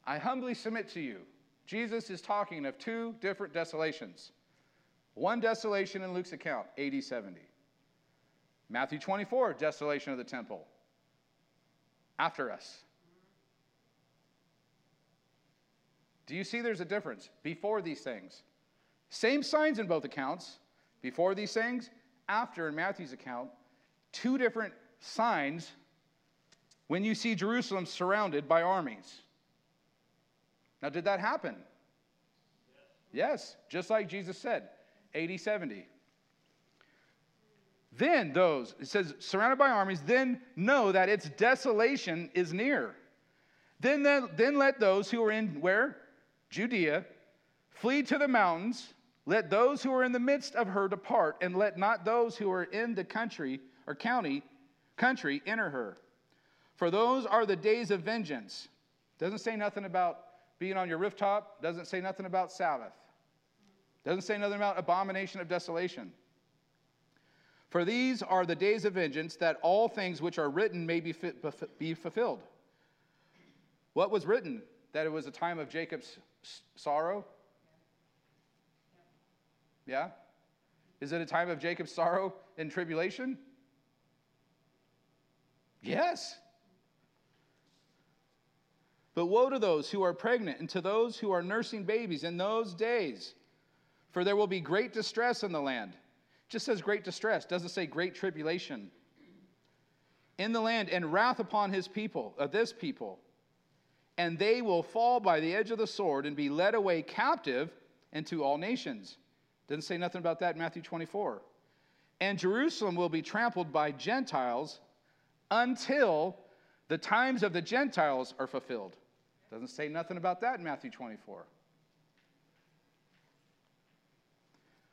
I humbly submit to you, Jesus is talking of two different desolations. One desolation in Luke's account, AD 70. Matthew 24, desolation of the temple. After us. Do you see there's a difference? Before these things. Same signs in both accounts. Before these things, after in Matthew's account, two different signs when you see Jerusalem surrounded by armies. Now, did that happen? Yes, just like Jesus said. AD 70. Then those, it says, surrounded by armies, then know that its desolation is near. Then, then, then let those who are in where? Judea flee to the mountains. Let those who are in the midst of her depart, and let not those who are in the country or county country enter her. For those are the days of vengeance. Doesn't say nothing about being on your rooftop, doesn't say nothing about Sabbath. Doesn't say nothing about abomination of desolation. For these are the days of vengeance, that all things which are written may be, be fulfilled. What was written? That it was a time of Jacob's sorrow? Yeah? Is it a time of Jacob's sorrow and tribulation? Yes. But woe to those who are pregnant and to those who are nursing babies in those days for there will be great distress in the land. It just says great distress, doesn't say great tribulation. In the land, and wrath upon his people, of this people. And they will fall by the edge of the sword and be led away captive into all nations. Doesn't say nothing about that in Matthew 24. And Jerusalem will be trampled by Gentiles until the times of the Gentiles are fulfilled. Doesn't say nothing about that in Matthew 24.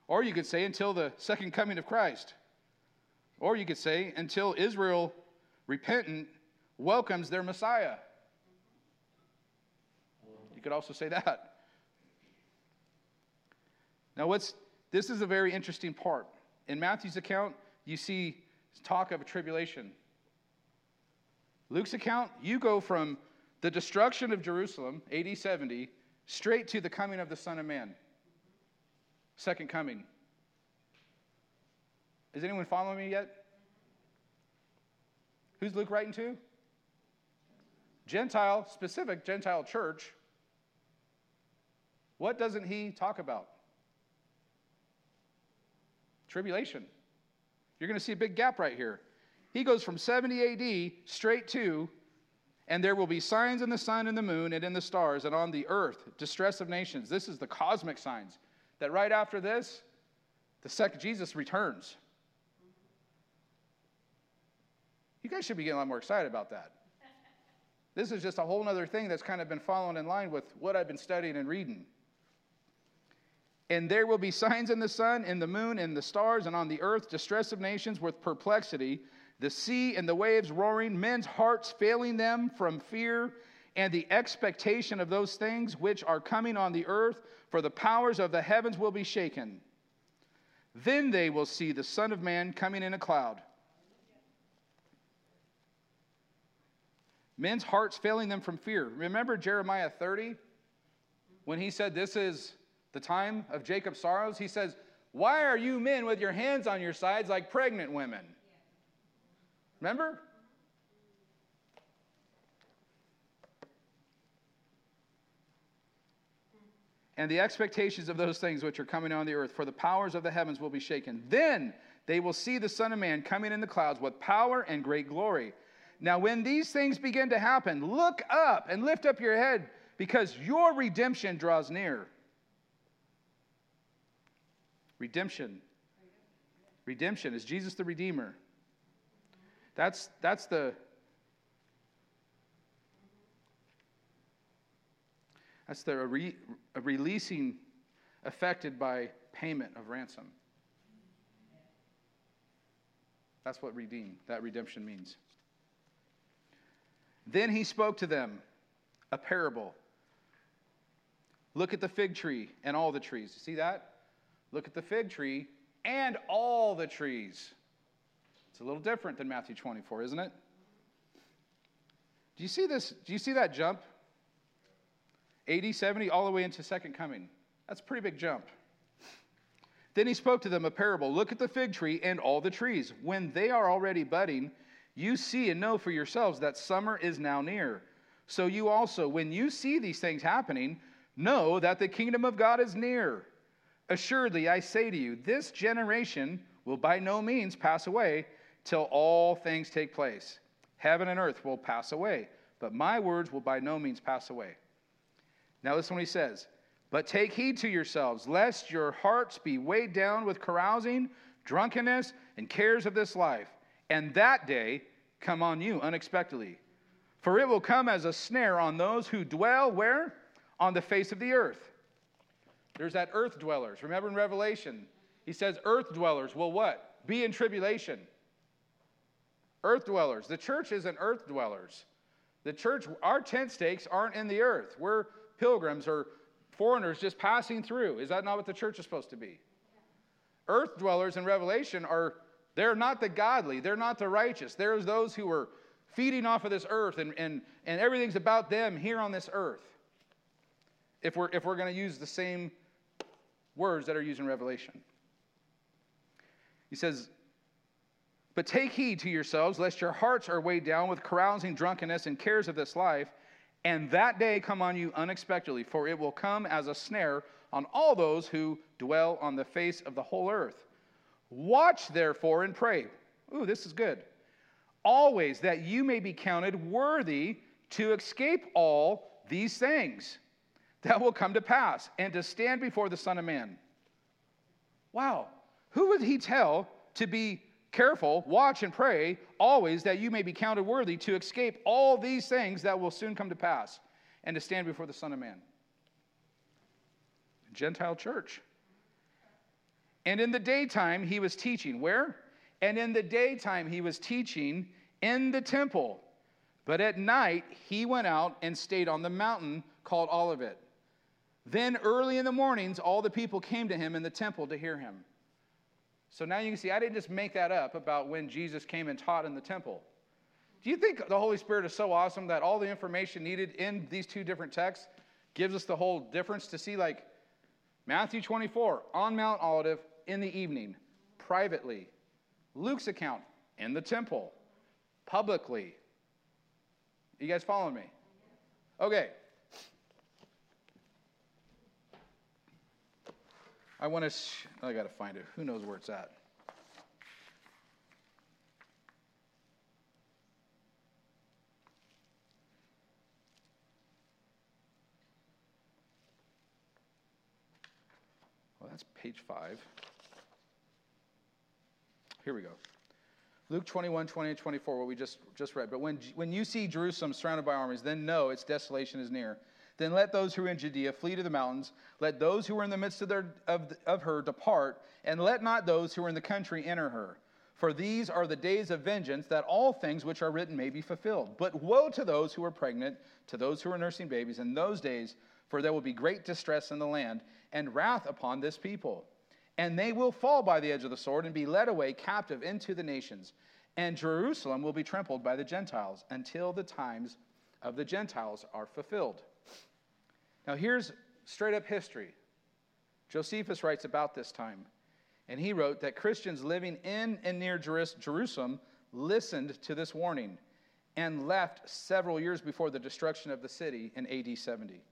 Or you could say until the second coming of Christ. Or you could say until Israel, repentant, welcomes their Messiah. Could also say that. Now, what's this is a very interesting part. In Matthew's account, you see talk of a tribulation. Luke's account, you go from the destruction of Jerusalem, AD 70, straight to the coming of the Son of Man. Second coming. Is anyone following me yet? Who's Luke writing to? Gentile, specific Gentile church. What doesn't he talk about? Tribulation. You're going to see a big gap right here. He goes from 70 AD straight to, and there will be signs in the sun and the moon and in the stars and on the earth, distress of nations. This is the cosmic signs. That right after this, the second Jesus returns. You guys should be getting a lot more excited about that. This is just a whole other thing that's kind of been following in line with what I've been studying and reading. And there will be signs in the sun, in the moon, in the stars, and on the earth, distress of nations with perplexity, the sea and the waves roaring, men's hearts failing them from fear and the expectation of those things which are coming on the earth, for the powers of the heavens will be shaken. Then they will see the Son of Man coming in a cloud. Men's hearts failing them from fear. Remember Jeremiah 30 when he said, This is the time of Jacob's sorrows? He says, Why are you men with your hands on your sides like pregnant women? Remember? And the expectations of those things which are coming on the earth, for the powers of the heavens will be shaken. Then they will see the Son of Man coming in the clouds with power and great glory. Now, when these things begin to happen, look up and lift up your head because your redemption draws near. Redemption. Redemption. Is Jesus the Redeemer? That's, that's the. That's the re, releasing affected by payment of ransom. That's what redeem, that redemption means. Then he spoke to them a parable. Look at the fig tree and all the trees. You see that? Look at the fig tree and all the trees. It's a little different than Matthew 24, isn't it? Do you see this? Do you see that jump? 80, 70, all the way into second coming. That's a pretty big jump. Then he spoke to them a parable Look at the fig tree and all the trees. When they are already budding, you see and know for yourselves that summer is now near. So you also, when you see these things happening, know that the kingdom of God is near. Assuredly, I say to you, this generation will by no means pass away till all things take place. Heaven and earth will pass away, but my words will by no means pass away. Now, listen what he says. But take heed to yourselves, lest your hearts be weighed down with carousing, drunkenness, and cares of this life and that day come on you unexpectedly. For it will come as a snare on those who dwell where? On the face of the earth. There's that earth dwellers. Remember in Revelation, he says, Earth dwellers will what? Be in tribulation. Earth dwellers. The church isn't earth dwellers. The church, our tent stakes aren't in the earth. We're pilgrims or foreigners just passing through. Is that not what the church is supposed to be? Earth dwellers in Revelation are they're not the godly, they're not the righteous. There's those who are feeding off of this earth and, and, and everything's about them here on this earth. If we're, if we're going to use the same words that are used in Revelation. He says, But take heed to yourselves, lest your hearts are weighed down with carousing, drunkenness, and cares of this life, and that day come on you unexpectedly, for it will come as a snare on all those who dwell on the face of the whole earth. Watch therefore and pray. Ooh, this is good. Always that you may be counted worthy to escape all these things that will come to pass and to stand before the Son of Man. Wow. Who would he tell to be careful, watch, and pray always that you may be counted worthy to escape all these things that will soon come to pass and to stand before the Son of Man? Gentile church. And in the daytime, he was teaching. Where? And in the daytime, he was teaching in the temple. But at night, he went out and stayed on the mountain called Olivet. Then early in the mornings, all the people came to him in the temple to hear him. So now you can see, I didn't just make that up about when Jesus came and taught in the temple. Do you think the Holy Spirit is so awesome that all the information needed in these two different texts gives us the whole difference to see, like Matthew 24, on Mount Olive in the evening, privately. Luke's account, in the temple, publicly. You guys following me? Okay. I want to, sh- I got to find it. Who knows where it's at? Well, that's page five. Here we go. Luke 21, 20, and 24, what we just, just read. But when, when you see Jerusalem surrounded by armies, then know its desolation is near. Then let those who are in Judea flee to the mountains. Let those who are in the midst of, their, of, of her depart, and let not those who are in the country enter her. For these are the days of vengeance, that all things which are written may be fulfilled. But woe to those who are pregnant, to those who are nursing babies in those days, for there will be great distress in the land, and wrath upon this people. And they will fall by the edge of the sword and be led away captive into the nations. And Jerusalem will be trampled by the Gentiles until the times of the Gentiles are fulfilled. Now, here's straight up history. Josephus writes about this time, and he wrote that Christians living in and near Jerusalem listened to this warning and left several years before the destruction of the city in AD 70.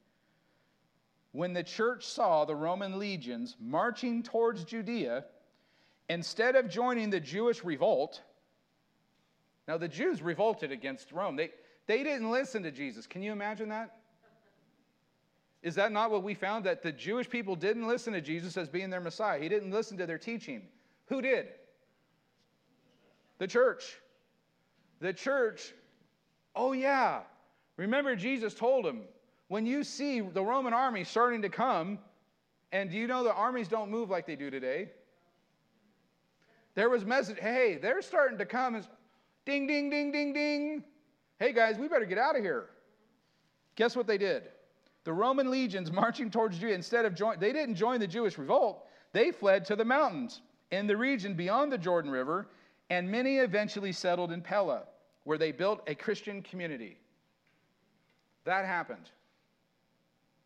When the church saw the Roman legions marching towards Judea, instead of joining the Jewish revolt, now the Jews revolted against Rome. They, they didn't listen to Jesus. Can you imagine that? Is that not what we found? That the Jewish people didn't listen to Jesus as being their Messiah. He didn't listen to their teaching. Who did? The church. The church, oh yeah. Remember, Jesus told them, when you see the Roman army starting to come, and do you know the armies don't move like they do today? There was message, hey, they're starting to come. As, ding, ding, ding, ding, ding. Hey guys, we better get out of here. Guess what they did? The Roman legions marching towards Judea, instead of join, they didn't join the Jewish revolt, they fled to the mountains in the region beyond the Jordan River, and many eventually settled in Pella, where they built a Christian community. That happened.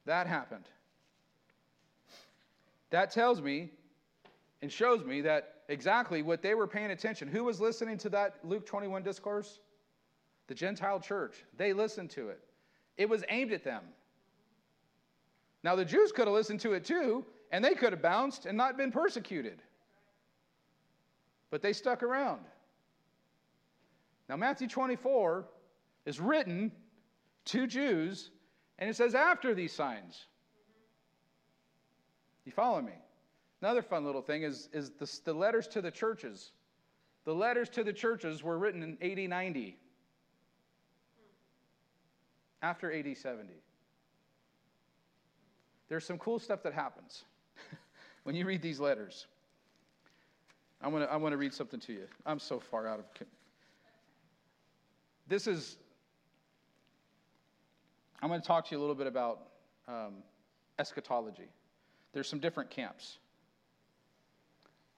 That happened. That tells me and shows me that exactly what they were paying attention. Who was listening to that Luke 21 discourse? The Gentile church. They listened to it. It was aimed at them. Now, the Jews could have listened to it too, and they could have bounced and not been persecuted. But they stuck around. Now, Matthew 24 is written to Jews, and it says, after these signs. You follow me? Another fun little thing is, is the, the letters to the churches. The letters to the churches were written in AD 90, after AD 70 there's some cool stuff that happens when you read these letters. I want to I want to read something to you. I'm so far out of. This is. I'm going to talk to you a little bit about um, eschatology. There's some different camps.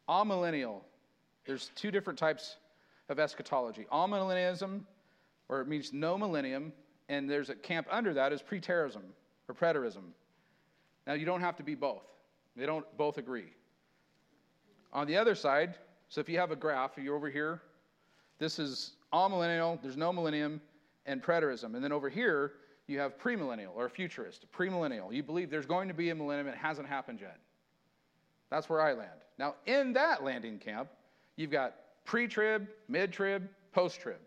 Amillennial. There's two different types of eschatology. Amillennialism, or it means no millennium, and there's a camp under that is preterism or preterism. Now, you don't have to be both, they don't both agree. On the other side, so if you have a graph, you're over here, this is amillennial, there's no millennium, and preterism. And then over here, you have premillennial or futurist, premillennial. You believe there's going to be a millennium, it hasn't happened yet. That's where I land. Now, in that landing camp, you've got pre trib, mid trib, post trib.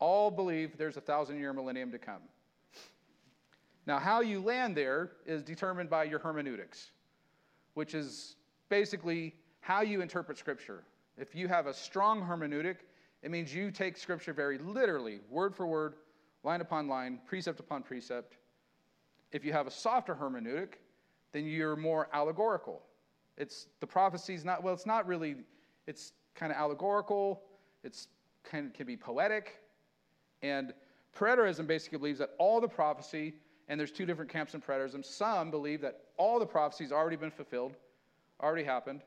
All believe there's a thousand year millennium to come. Now, how you land there is determined by your hermeneutics, which is basically how you interpret Scripture. If you have a strong hermeneutic, it means you take Scripture very literally, word for word, line upon line, precept upon precept. If you have a softer hermeneutic, then you're more allegorical. It's the prophecy's not well. It's not really. It's kind of allegorical. It's of can be poetic, and preterism basically believes that all the prophecy and there's two different camps in preterism. Some believe that all the prophecies already been fulfilled, already happened.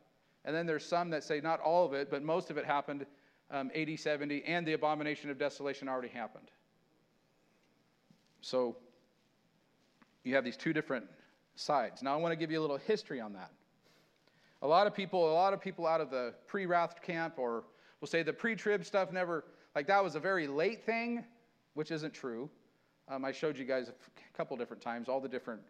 And then there's some that say not all of it, but most of it happened um, 80, 70, and the abomination of desolation already happened. So you have these two different sides. Now I want to give you a little history on that. A lot of people, a lot of people out of the pre-wrath camp, or will say the pre-trib stuff never, like that was a very late thing, which isn't true. Um, I showed you guys a couple different times all the different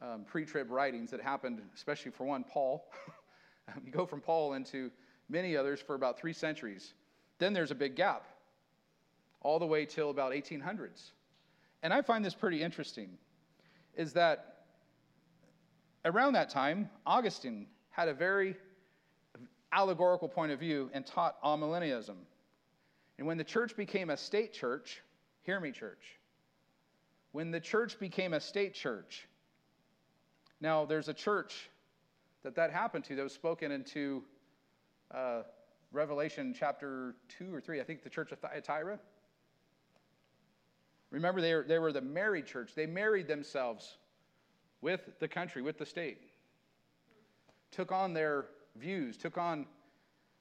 um, pre-trib writings that happened, especially for one, Paul. you go from Paul into many others for about three centuries. Then there's a big gap, all the way till about 1800s. And I find this pretty interesting, is that around that time, Augustine had a very allegorical point of view and taught amillennialism. And when the church became a state church, hear me, church, when the church became a state church, now there's a church that that happened to that was spoken into uh, Revelation chapter 2 or 3, I think the church of Thyatira. Remember, they were, they were the married church. They married themselves with the country, with the state. Took on their views, took on.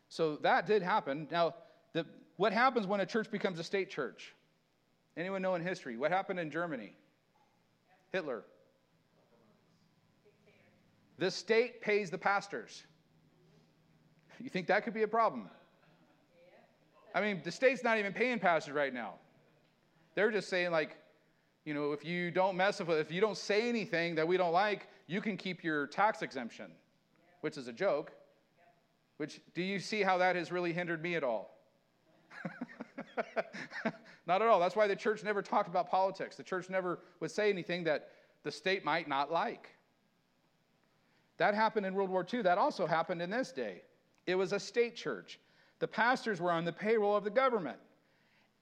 So that did happen. Now, the, what happens when a church becomes a state church? Anyone know in history? What happened in Germany? Hitler. The state pays the pastors. You think that could be a problem? I mean, the state's not even paying pastors right now. They're just saying, like, you know, if you don't mess with, if you don't say anything that we don't like, you can keep your tax exemption, which is a joke. Which, do you see how that has really hindered me at all? not at all. That's why the church never talked about politics. The church never would say anything that the state might not like. That happened in World War II. That also happened in this day. It was a state church. The pastors were on the payroll of the government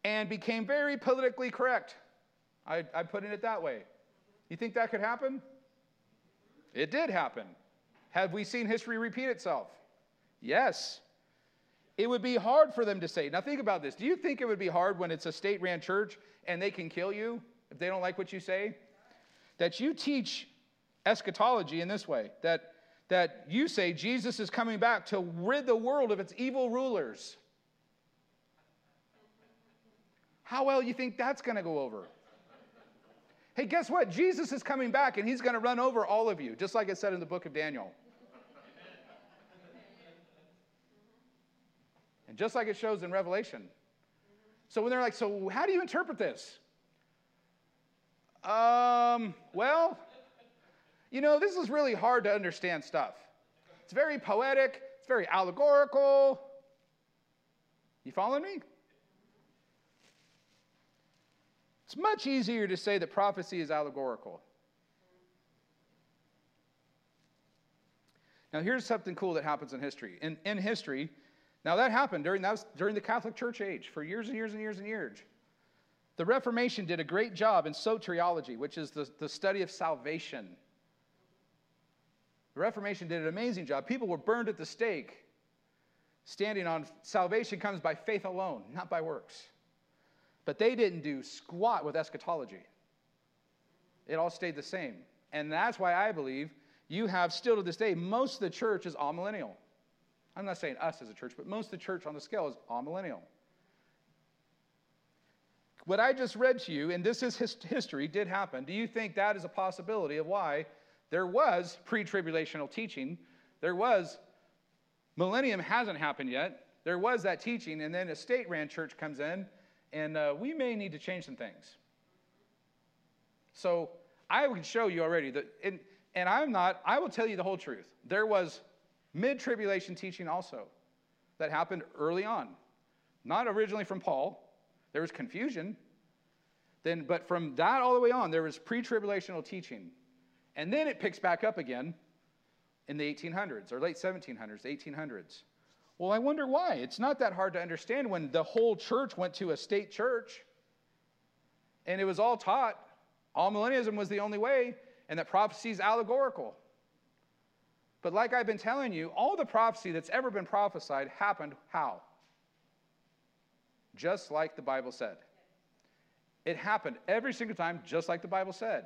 and became very politically correct. I, I put it that way. You think that could happen? It did happen. Have we seen history repeat itself? Yes. It would be hard for them to say. Now, think about this. Do you think it would be hard when it's a state ran church and they can kill you if they don't like what you say? That you teach eschatology in this way that, that you say Jesus is coming back to rid the world of its evil rulers. How well you think that's going to go over? Hey, guess what? Jesus is coming back and he's going to run over all of you, just like it said in the book of Daniel. And just like it shows in Revelation. So when they're like, so how do you interpret this? Um, well, you know, this is really hard to understand stuff. It's very poetic, it's very allegorical. You following me? It's much easier to say that prophecy is allegorical. Now, here's something cool that happens in history. In, in history, now that happened during, that was during the Catholic Church age for years and years and years and years. The Reformation did a great job in soteriology, which is the, the study of salvation. The Reformation did an amazing job. People were burned at the stake, standing on salvation comes by faith alone, not by works. But they didn't do squat with eschatology. It all stayed the same. And that's why I believe you have still to this day, most of the church is amillennial. I'm not saying us as a church, but most of the church on the scale is amillennial. What I just read to you, and this is his history, did happen. Do you think that is a possibility of why there was pre tribulational teaching. There was, millennium hasn't happened yet. There was that teaching, and then a state ran church comes in, and uh, we may need to change some things. So I would show you already that, and, and I'm not, I will tell you the whole truth. There was mid tribulation teaching also that happened early on. Not originally from Paul, there was confusion. Then, but from that all the way on, there was pre tribulational teaching and then it picks back up again in the 1800s or late 1700s, 1800s. Well, I wonder why. It's not that hard to understand when the whole church went to a state church and it was all taught Amillennialism was the only way and that prophecy is allegorical. But like I've been telling you, all the prophecy that's ever been prophesied happened how? Just like the Bible said. It happened every single time, just like the Bible said.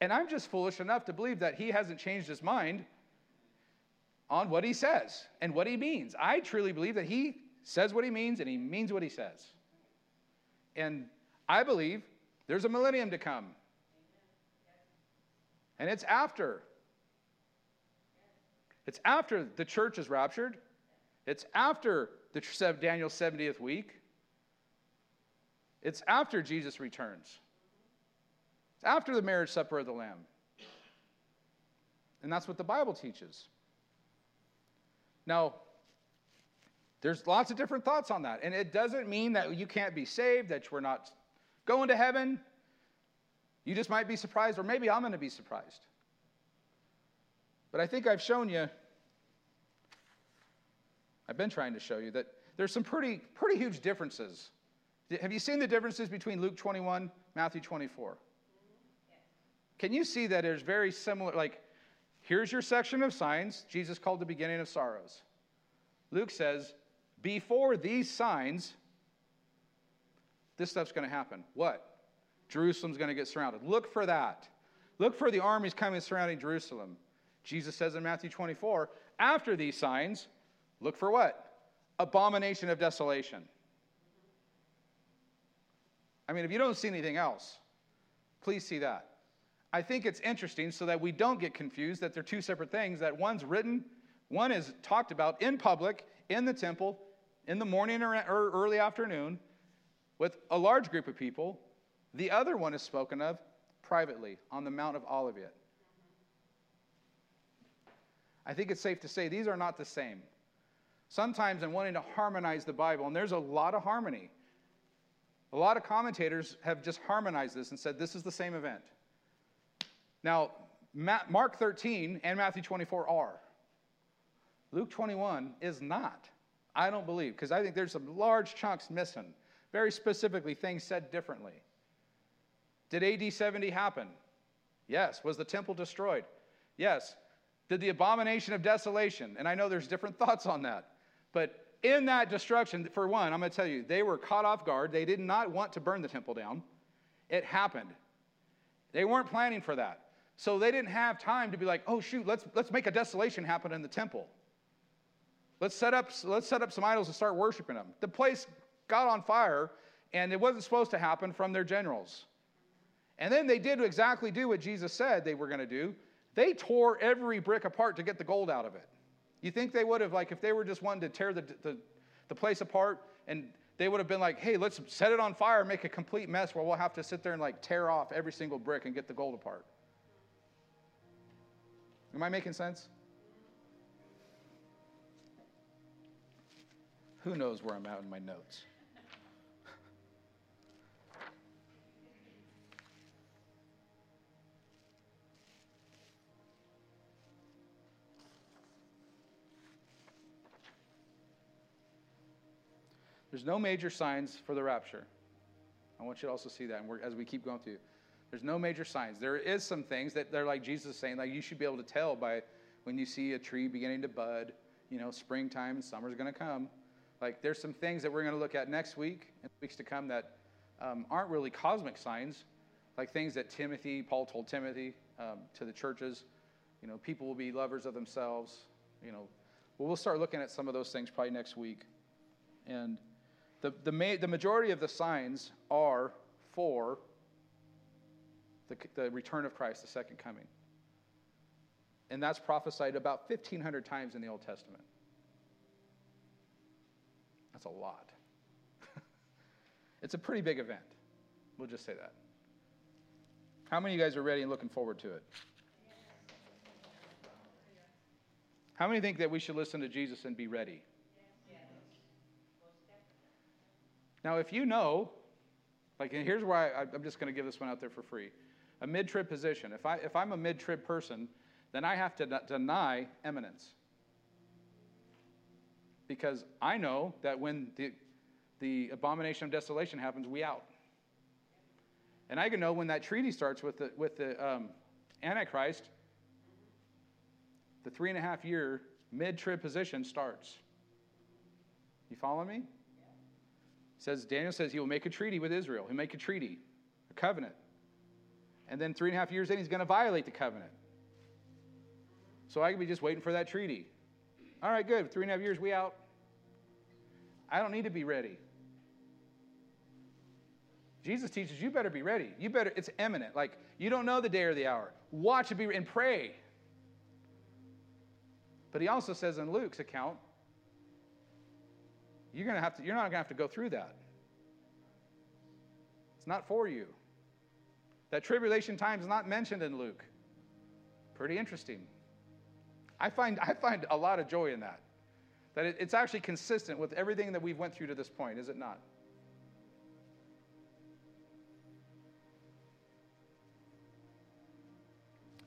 And I'm just foolish enough to believe that he hasn't changed his mind on what he says and what he means. I truly believe that he says what he means and he means what he says. And I believe there's a millennium to come. And it's after. It's after the church is raptured. It's after the Daniel's 70th week. It's after Jesus returns. It's after the marriage supper of the Lamb. And that's what the Bible teaches. Now, there's lots of different thoughts on that. And it doesn't mean that you can't be saved, that we're not going to heaven. You just might be surprised, or maybe I'm going to be surprised. But I think I've shown you, I've been trying to show you that there's some pretty, pretty huge differences. Have you seen the differences between Luke 21, Matthew 24? Can you see that there's very similar, like, here's your section of signs, Jesus called the beginning of sorrows. Luke says, before these signs, this stuff's going to happen. What? Jerusalem's going to get surrounded. Look for that. Look for the armies coming surrounding Jerusalem. Jesus says in Matthew 24, after these signs, look for what? Abomination of desolation. I mean, if you don't see anything else, please see that. I think it's interesting so that we don't get confused that they're two separate things, that one's written, one is talked about in public, in the temple, in the morning or early afternoon, with a large group of people. The other one is spoken of privately on the Mount of Olivet. I think it's safe to say these are not the same. Sometimes in wanting to harmonize the Bible, and there's a lot of harmony, a lot of commentators have just harmonized this and said this is the same event. Now, Mark 13 and Matthew 24 are. Luke 21 is not. I don't believe, because I think there's some large chunks missing. Very specifically, things said differently. Did AD 70 happen? Yes. Was the temple destroyed? Yes. Did the abomination of desolation, and I know there's different thoughts on that, but in that destruction, for one, I'm going to tell you, they were caught off guard. They did not want to burn the temple down. It happened. They weren't planning for that. So they didn't have time to be like, oh, shoot, let's, let's make a desolation happen in the temple. Let's set, up, let's set up some idols and start worshiping them. The place got on fire, and it wasn't supposed to happen from their generals. And then they did exactly do what Jesus said they were going to do. They tore every brick apart to get the gold out of it. You think they would have, like, if they were just wanting to tear the, the, the place apart and they would have been like, hey, let's set it on fire, make a complete mess where we'll have to sit there and like tear off every single brick and get the gold apart. Am I making sense? Who knows where I'm at in my notes? There's no major signs for the rapture. I want you to also see that and as we keep going through. There's no major signs. There is some things that they're like Jesus saying, like you should be able to tell by when you see a tree beginning to bud, you know, springtime and summer's going to come. Like there's some things that we're going to look at next week and weeks to come that um, aren't really cosmic signs, like things that Timothy, Paul told Timothy um, to the churches. You know, people will be lovers of themselves. You know, well, we'll start looking at some of those things probably next week. And the, the, ma- the majority of the signs are for the, the return of Christ, the second coming. And that's prophesied about 1,500 times in the Old Testament. That's a lot. it's a pretty big event. We'll just say that. How many of you guys are ready and looking forward to it? How many think that we should listen to Jesus and be ready? Now, if you know, like, here's why I, I'm just going to give this one out there for free a mid trib position. If, I, if I'm a mid trib person, then I have to d- deny imminence. Because I know that when the, the abomination of desolation happens, we out. And I can know when that treaty starts with the, with the um, Antichrist, the three and a half year mid trib position starts. You follow me? Says Daniel says he will make a treaty with Israel. He'll make a treaty, a covenant. And then three and a half years in, he's going to violate the covenant. So I could be just waiting for that treaty. All right, good. Three and a half years, we out. I don't need to be ready. Jesus teaches you better be ready. You better, it's imminent. Like, you don't know the day or the hour. Watch and be and pray. But he also says in Luke's account, you're gonna have to, you're not gonna have to go through that. It's not for you. That tribulation time is not mentioned in Luke. Pretty interesting. I find, I find a lot of joy in that. That it, it's actually consistent with everything that we've went through to this point, is it not?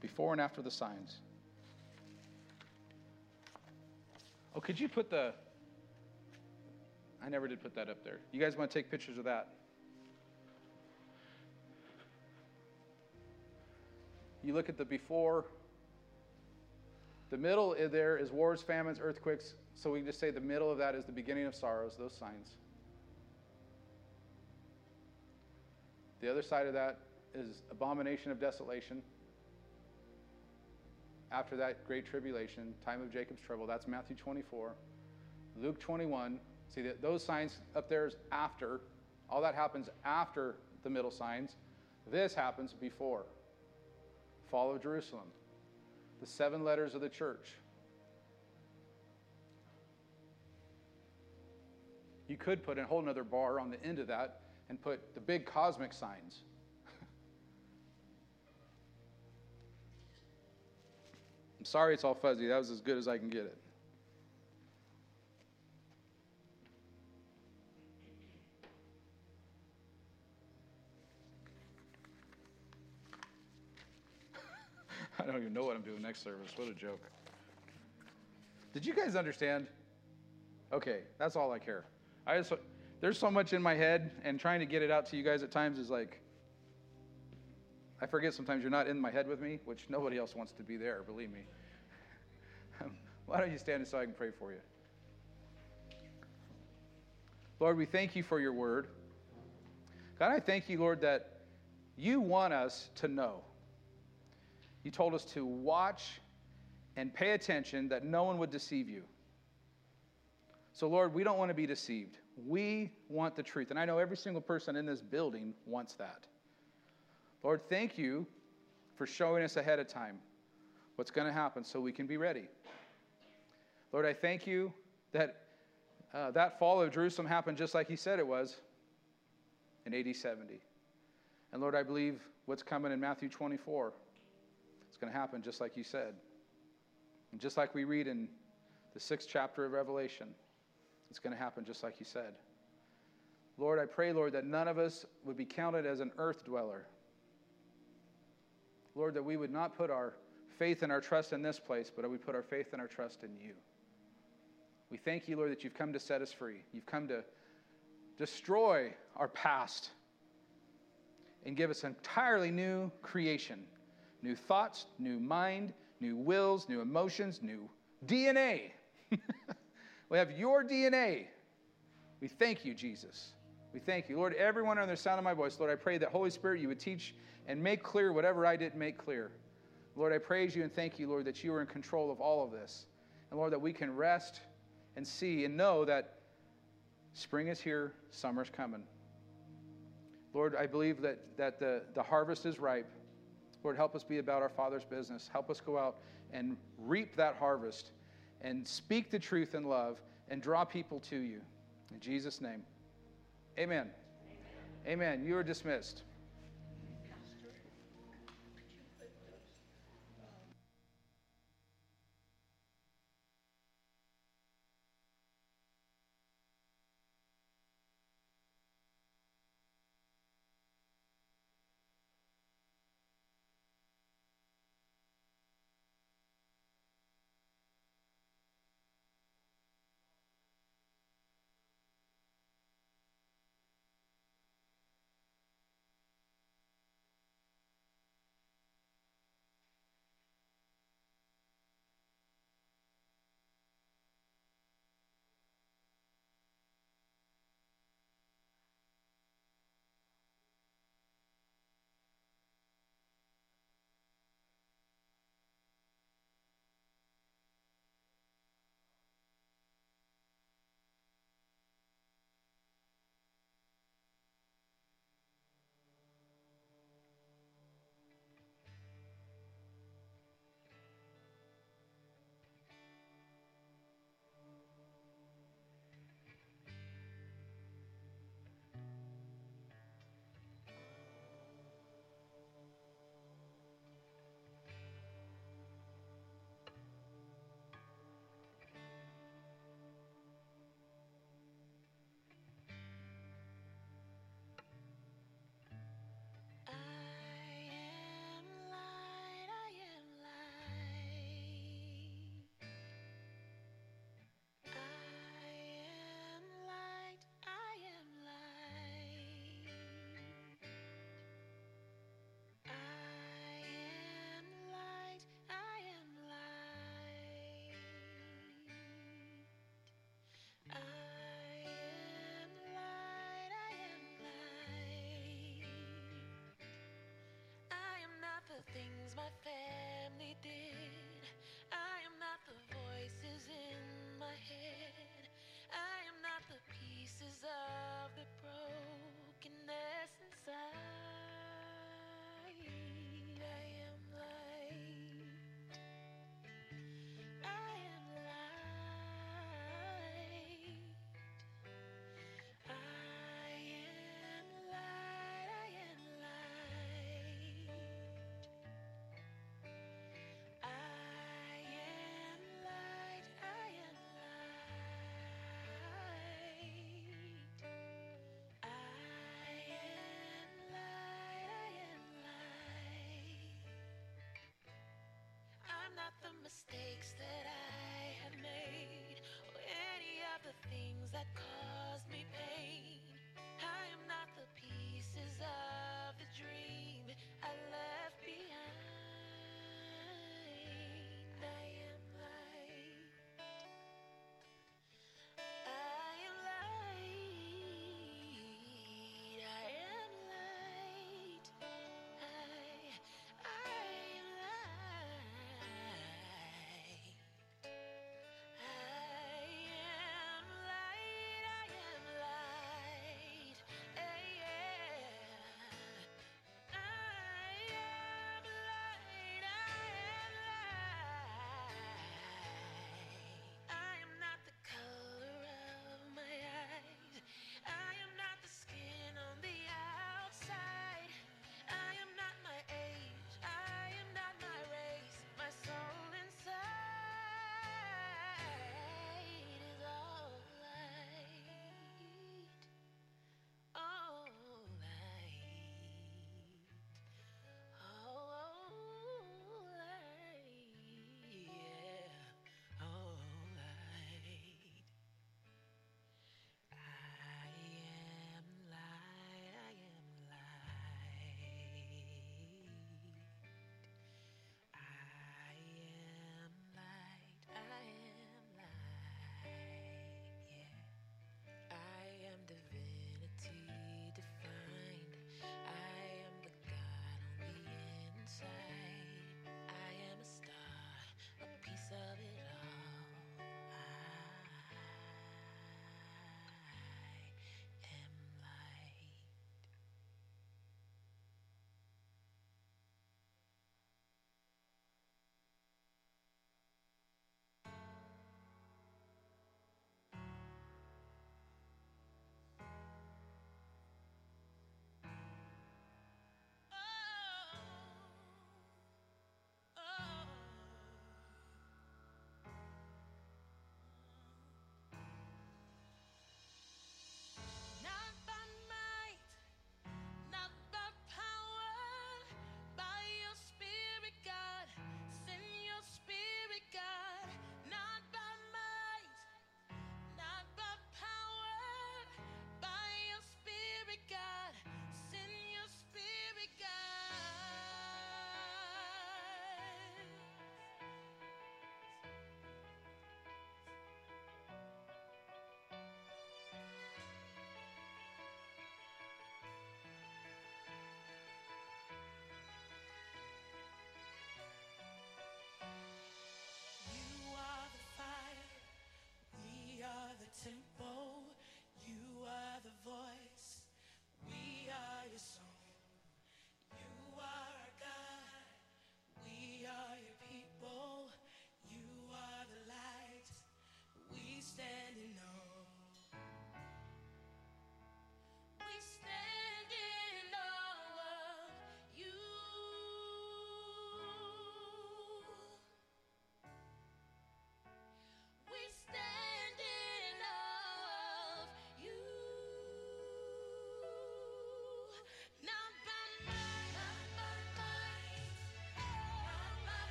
Before and after the signs. Oh, could you put the. I never did put that up there. You guys want to take pictures of that? You look at the before. The middle there is wars, famines, earthquakes. So we just say the middle of that is the beginning of sorrows, those signs. The other side of that is abomination of desolation. After that, great tribulation, time of Jacob's trouble. That's Matthew 24. Luke 21. See, that those signs up there is after. All that happens after the middle signs. This happens before. Fall of Jerusalem. The seven letters of the church. You could put a whole other bar on the end of that and put the big cosmic signs. I'm sorry it's all fuzzy. That was as good as I can get it. I don't even know what I'm doing next service. What a joke. Did you guys understand? Okay, that's all I care. I just there's so much in my head and trying to get it out to you guys at times is like I forget sometimes you're not in my head with me, which nobody else wants to be there, believe me. Why don't you stand so I can pray for you? Lord, we thank you for your word. God, I thank you, Lord, that you want us to know. You told us to watch and pay attention that no one would deceive you. So, Lord, we don't want to be deceived. We want the truth. And I know every single person in this building wants that. Lord, thank you for showing us ahead of time what's going to happen so we can be ready. Lord, I thank you that uh, that fall of Jerusalem happened just like He said it was in AD 70. And Lord, I believe what's coming in Matthew 24 is going to happen just like you said. And just like we read in the sixth chapter of Revelation, it's going to happen just like you said. Lord, I pray, Lord, that none of us would be counted as an earth dweller. Lord, that we would not put our faith and our trust in this place, but we put our faith and our trust in you. We thank you, Lord, that you've come to set us free. You've come to destroy our past and give us an entirely new creation new thoughts, new mind, new wills, new emotions, new DNA. we have your DNA. We thank you, Jesus. We thank you. Lord, everyone under the sound of my voice, Lord, I pray that Holy Spirit, you would teach and make clear whatever I didn't make clear. Lord, I praise you and thank you, Lord, that you are in control of all of this. And Lord, that we can rest and see and know that spring is here, summer's coming. Lord, I believe that, that the, the harvest is ripe. Lord, help us be about our Father's business. Help us go out and reap that harvest and speak the truth in love and draw people to you. In Jesus' name, amen. Amen. amen. You are dismissed.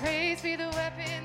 Praise be the weapon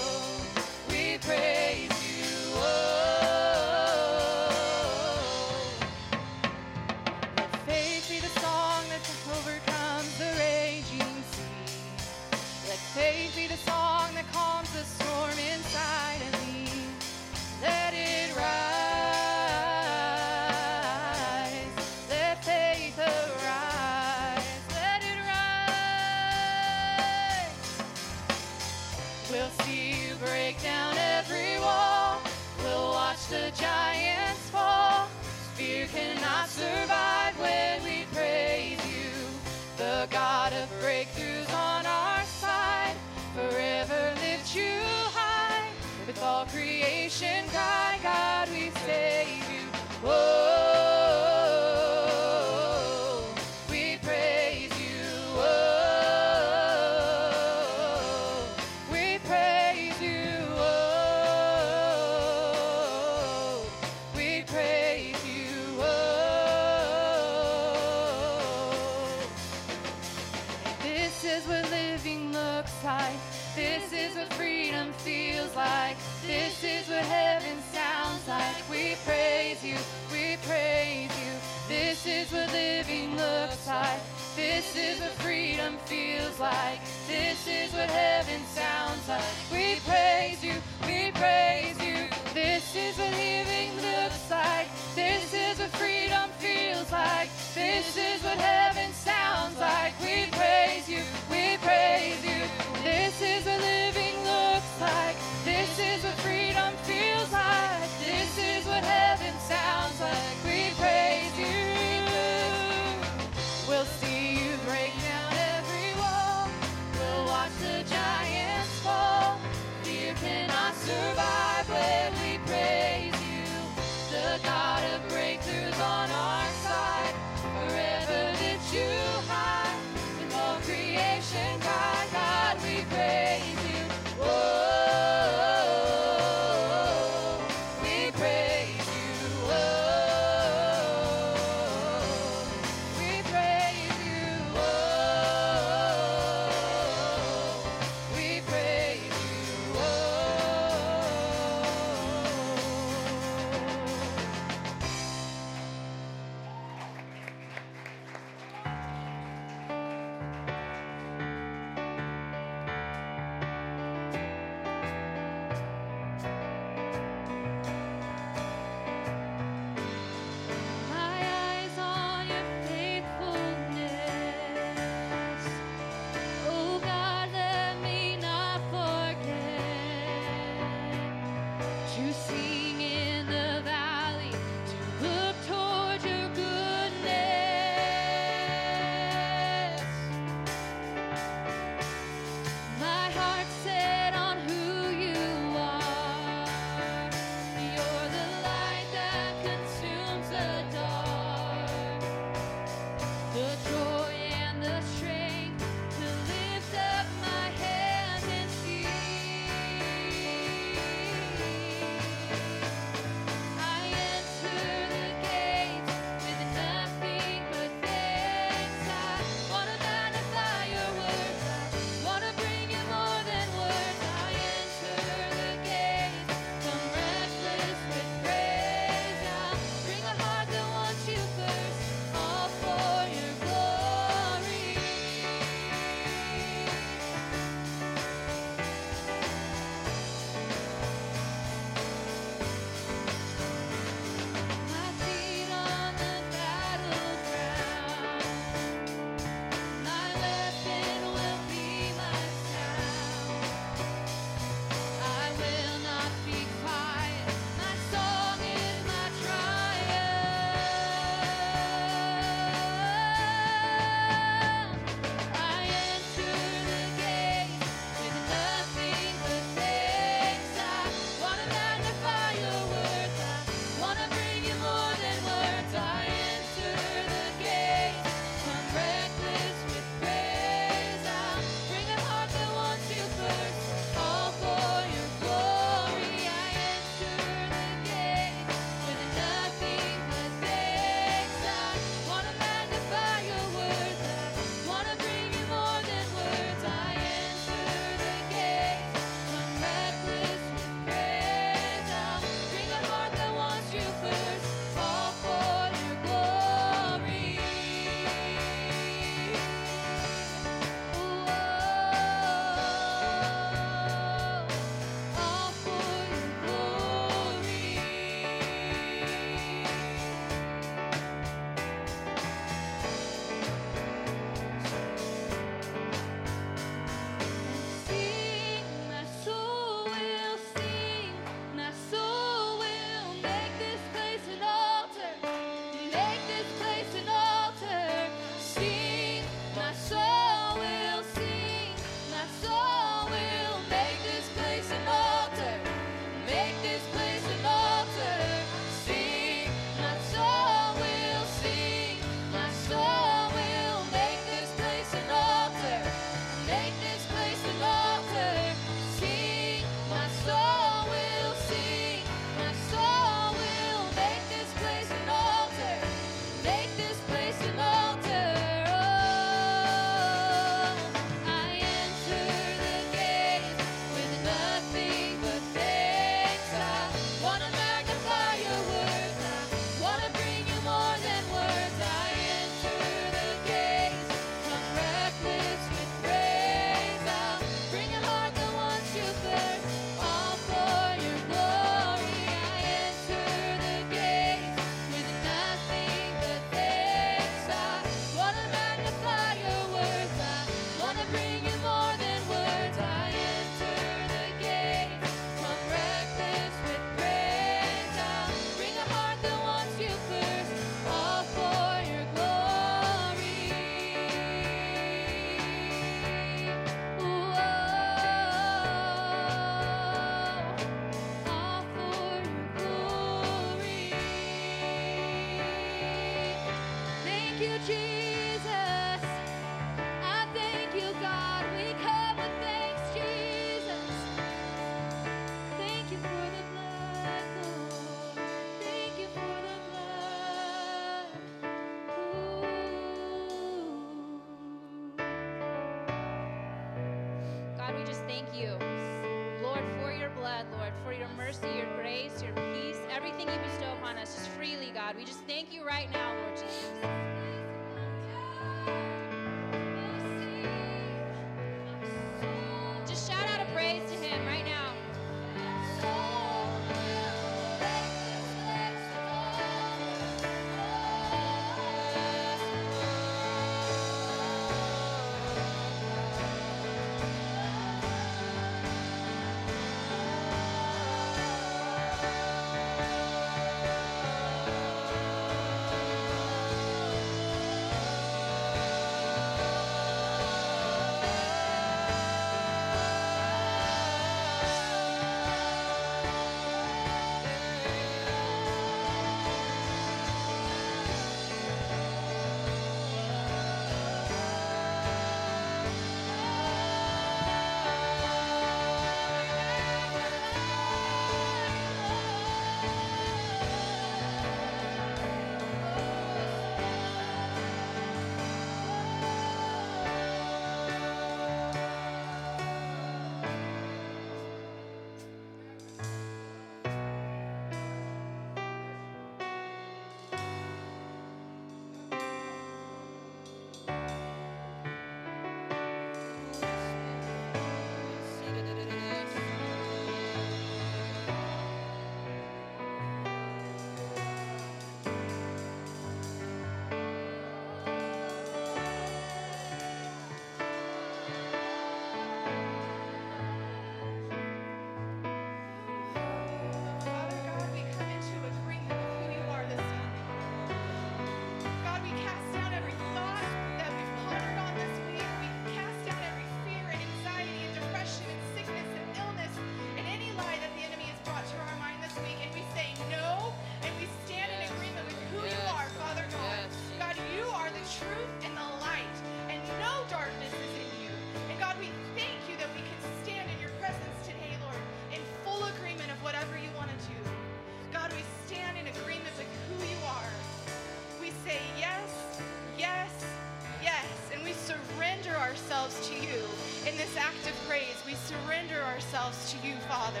ourselves to you, Father.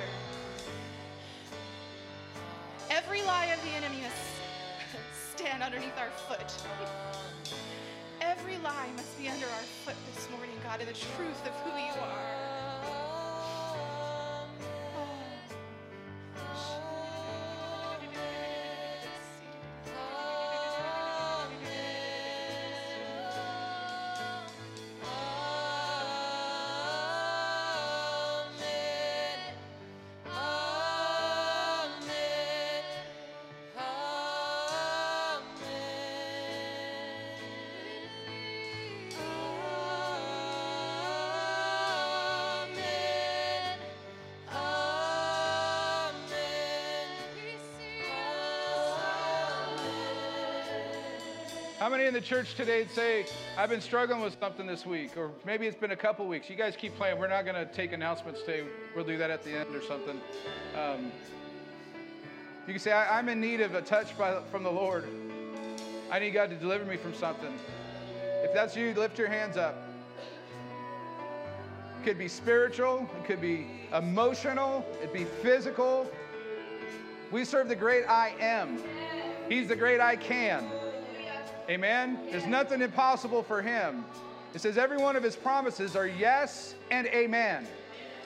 Every lie of the enemy must stand underneath our foot. Every lie must be under our foot this morning, God, in the truth of who you are. Many in the church today say, I've been struggling with something this week, or maybe it's been a couple weeks? You guys keep playing. We're not going to take announcements today. We'll do that at the end or something. Um, you can say, I, am in need of a touch by, from the Lord. I need God to deliver me from something. If that's you, lift your hands up. It could be spiritual, it could be emotional, it'd be physical. We serve the great I am. He's the great I can. Amen. There's nothing impossible for him. It says every one of his promises are yes and amen.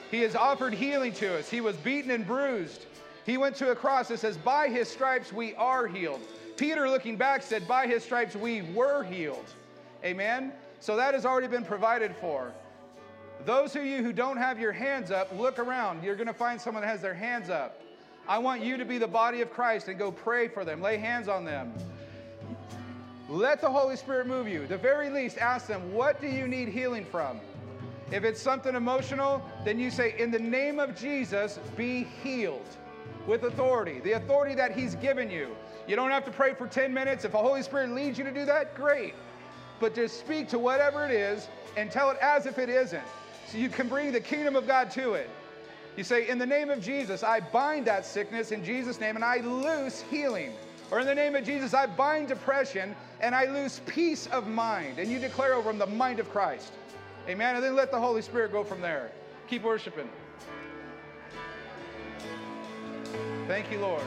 He has offered healing to us. He was beaten and bruised. He went to a cross. It says, By his stripes we are healed. Peter, looking back, said, By his stripes we were healed. Amen. So that has already been provided for. Those of you who don't have your hands up, look around. You're going to find someone that has their hands up. I want you to be the body of Christ and go pray for them, lay hands on them. Let the Holy Spirit move you. The very least, ask them, What do you need healing from? If it's something emotional, then you say, In the name of Jesus, be healed with authority, the authority that He's given you. You don't have to pray for 10 minutes. If the Holy Spirit leads you to do that, great. But just speak to whatever it is and tell it as if it isn't. So you can bring the kingdom of God to it. You say, In the name of Jesus, I bind that sickness in Jesus' name and I loose healing. Or in the name of Jesus, I bind depression and I lose peace of mind. And you declare over them the mind of Christ. Amen. And then let the Holy Spirit go from there. Keep worshiping. Thank you, Lord.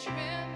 true.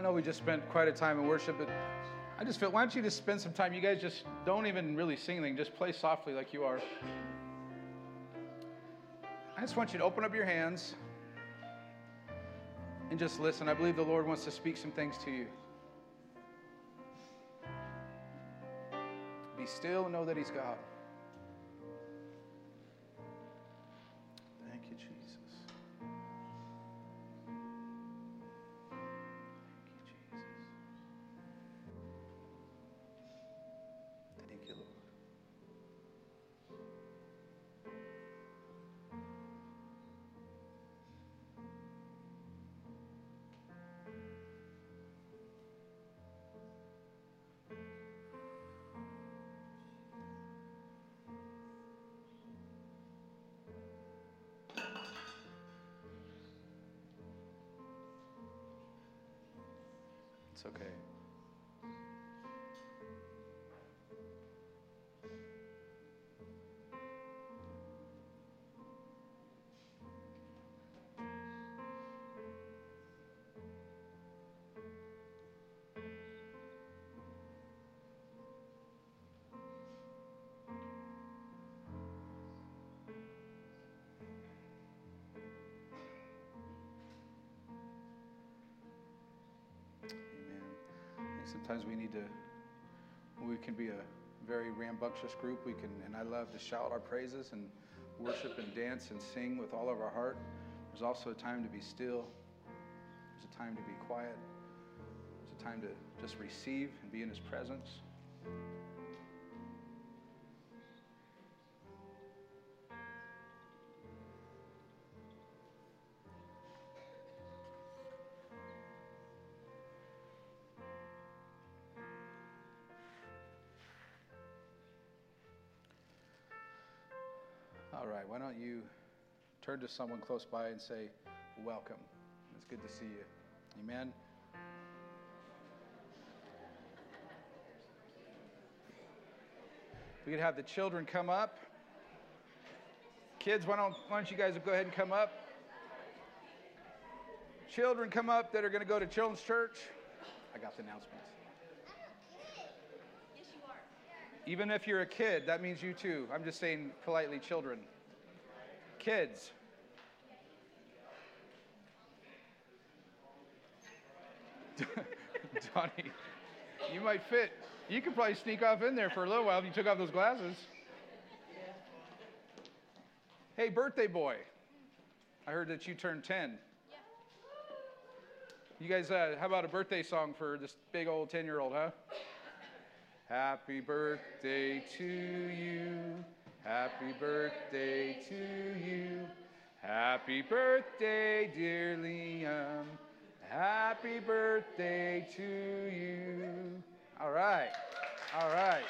I know we just spent quite a time in worship, but I just feel, why don't you just spend some time? You guys just don't even really sing anything, just play softly like you are. I just want you to open up your hands and just listen. I believe the Lord wants to speak some things to you. Be still and know that He's God. Sometimes we need to, we can be a very rambunctious group. We can, and I love to shout our praises and worship and dance and sing with all of our heart. There's also a time to be still. There's a time to be quiet. There's a time to just receive and be in His presence. Why don't you turn to someone close by and say, Welcome. It's good to see you. Amen. We could have the children come up. Kids, why don't, why don't you guys go ahead and come up? Children come up that are going to go to children's church. I got the announcements. Even if you're a kid, that means you too. I'm just saying politely, children. Kids. Donnie, you might fit. You could probably sneak off in there for a little while if you took off those glasses. Hey, birthday boy. I heard that you turned 10. You guys, uh, how about a birthday song for this big old 10 year old, huh? Happy birthday to you. Happy birthday to you. Happy birthday, dear Liam. Happy birthday to you. All right. All right.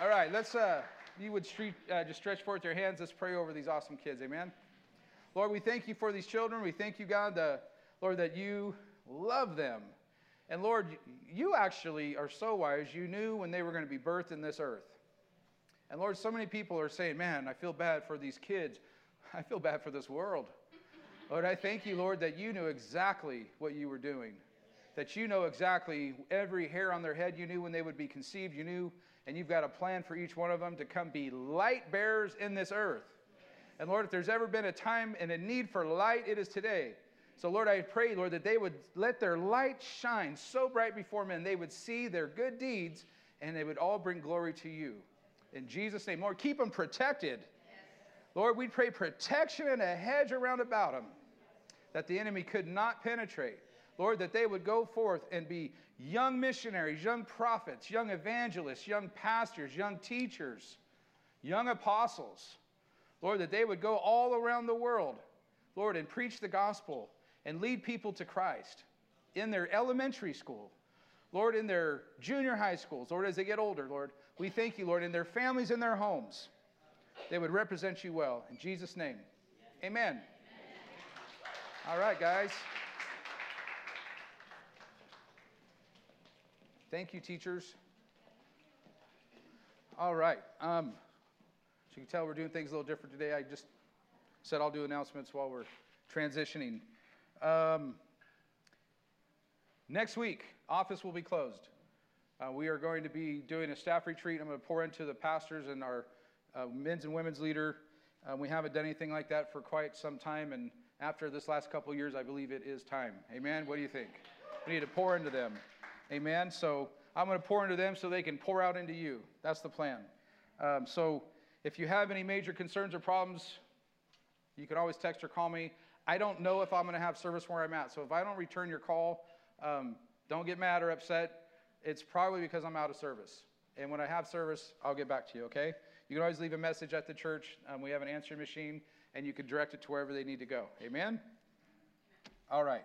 All right. Let's, uh, you would street, uh, just stretch forth your hands. Let's pray over these awesome kids. Amen. Lord, we thank you for these children. We thank you, God, the, Lord, that you love them. And Lord, you actually are so wise, you knew when they were going to be birthed in this earth. And Lord, so many people are saying, man, I feel bad for these kids. I feel bad for this world. Lord, I thank you, Lord, that you knew exactly what you were doing. That you know exactly every hair on their head. You knew when they would be conceived. You knew, and you've got a plan for each one of them to come be light bearers in this earth. And Lord, if there's ever been a time and a need for light, it is today. So, Lord, I pray, Lord, that they would let their light shine so bright before men, they would see their good deeds and they would all bring glory to you. In Jesus' name, Lord, keep them protected. Lord, we pray protection and a hedge around about them that the enemy could not penetrate. Lord, that they would go forth and be young missionaries, young prophets, young evangelists, young pastors, young teachers, young apostles. Lord, that they would go all around the world, Lord, and preach the gospel and lead people to Christ in their elementary school, Lord, in their junior high schools, Lord, as they get older, Lord. We thank you, Lord, in their families and their homes. They would represent you well. In Jesus' name, amen. All right, guys. Thank you, teachers. All right. Um, so you can tell we're doing things a little different today. I just said I'll do announcements while we're transitioning. Um, Next week, office will be closed. Uh, we are going to be doing a staff retreat. I'm going to pour into the pastors and our uh, men's and women's leader. Uh, we haven't done anything like that for quite some time, and after this last couple years, I believe it is time. Amen. What do you think? We need to pour into them. Amen. So I'm going to pour into them so they can pour out into you. That's the plan. Um, so if you have any major concerns or problems, you can always text or call me. I don't know if I'm going to have service where I'm at. So if I don't return your call, um, don't get mad or upset. It's probably because I'm out of service. And when I have service, I'll get back to you, okay? You can always leave a message at the church. Um, we have an answering machine, and you can direct it to wherever they need to go. Amen? All right.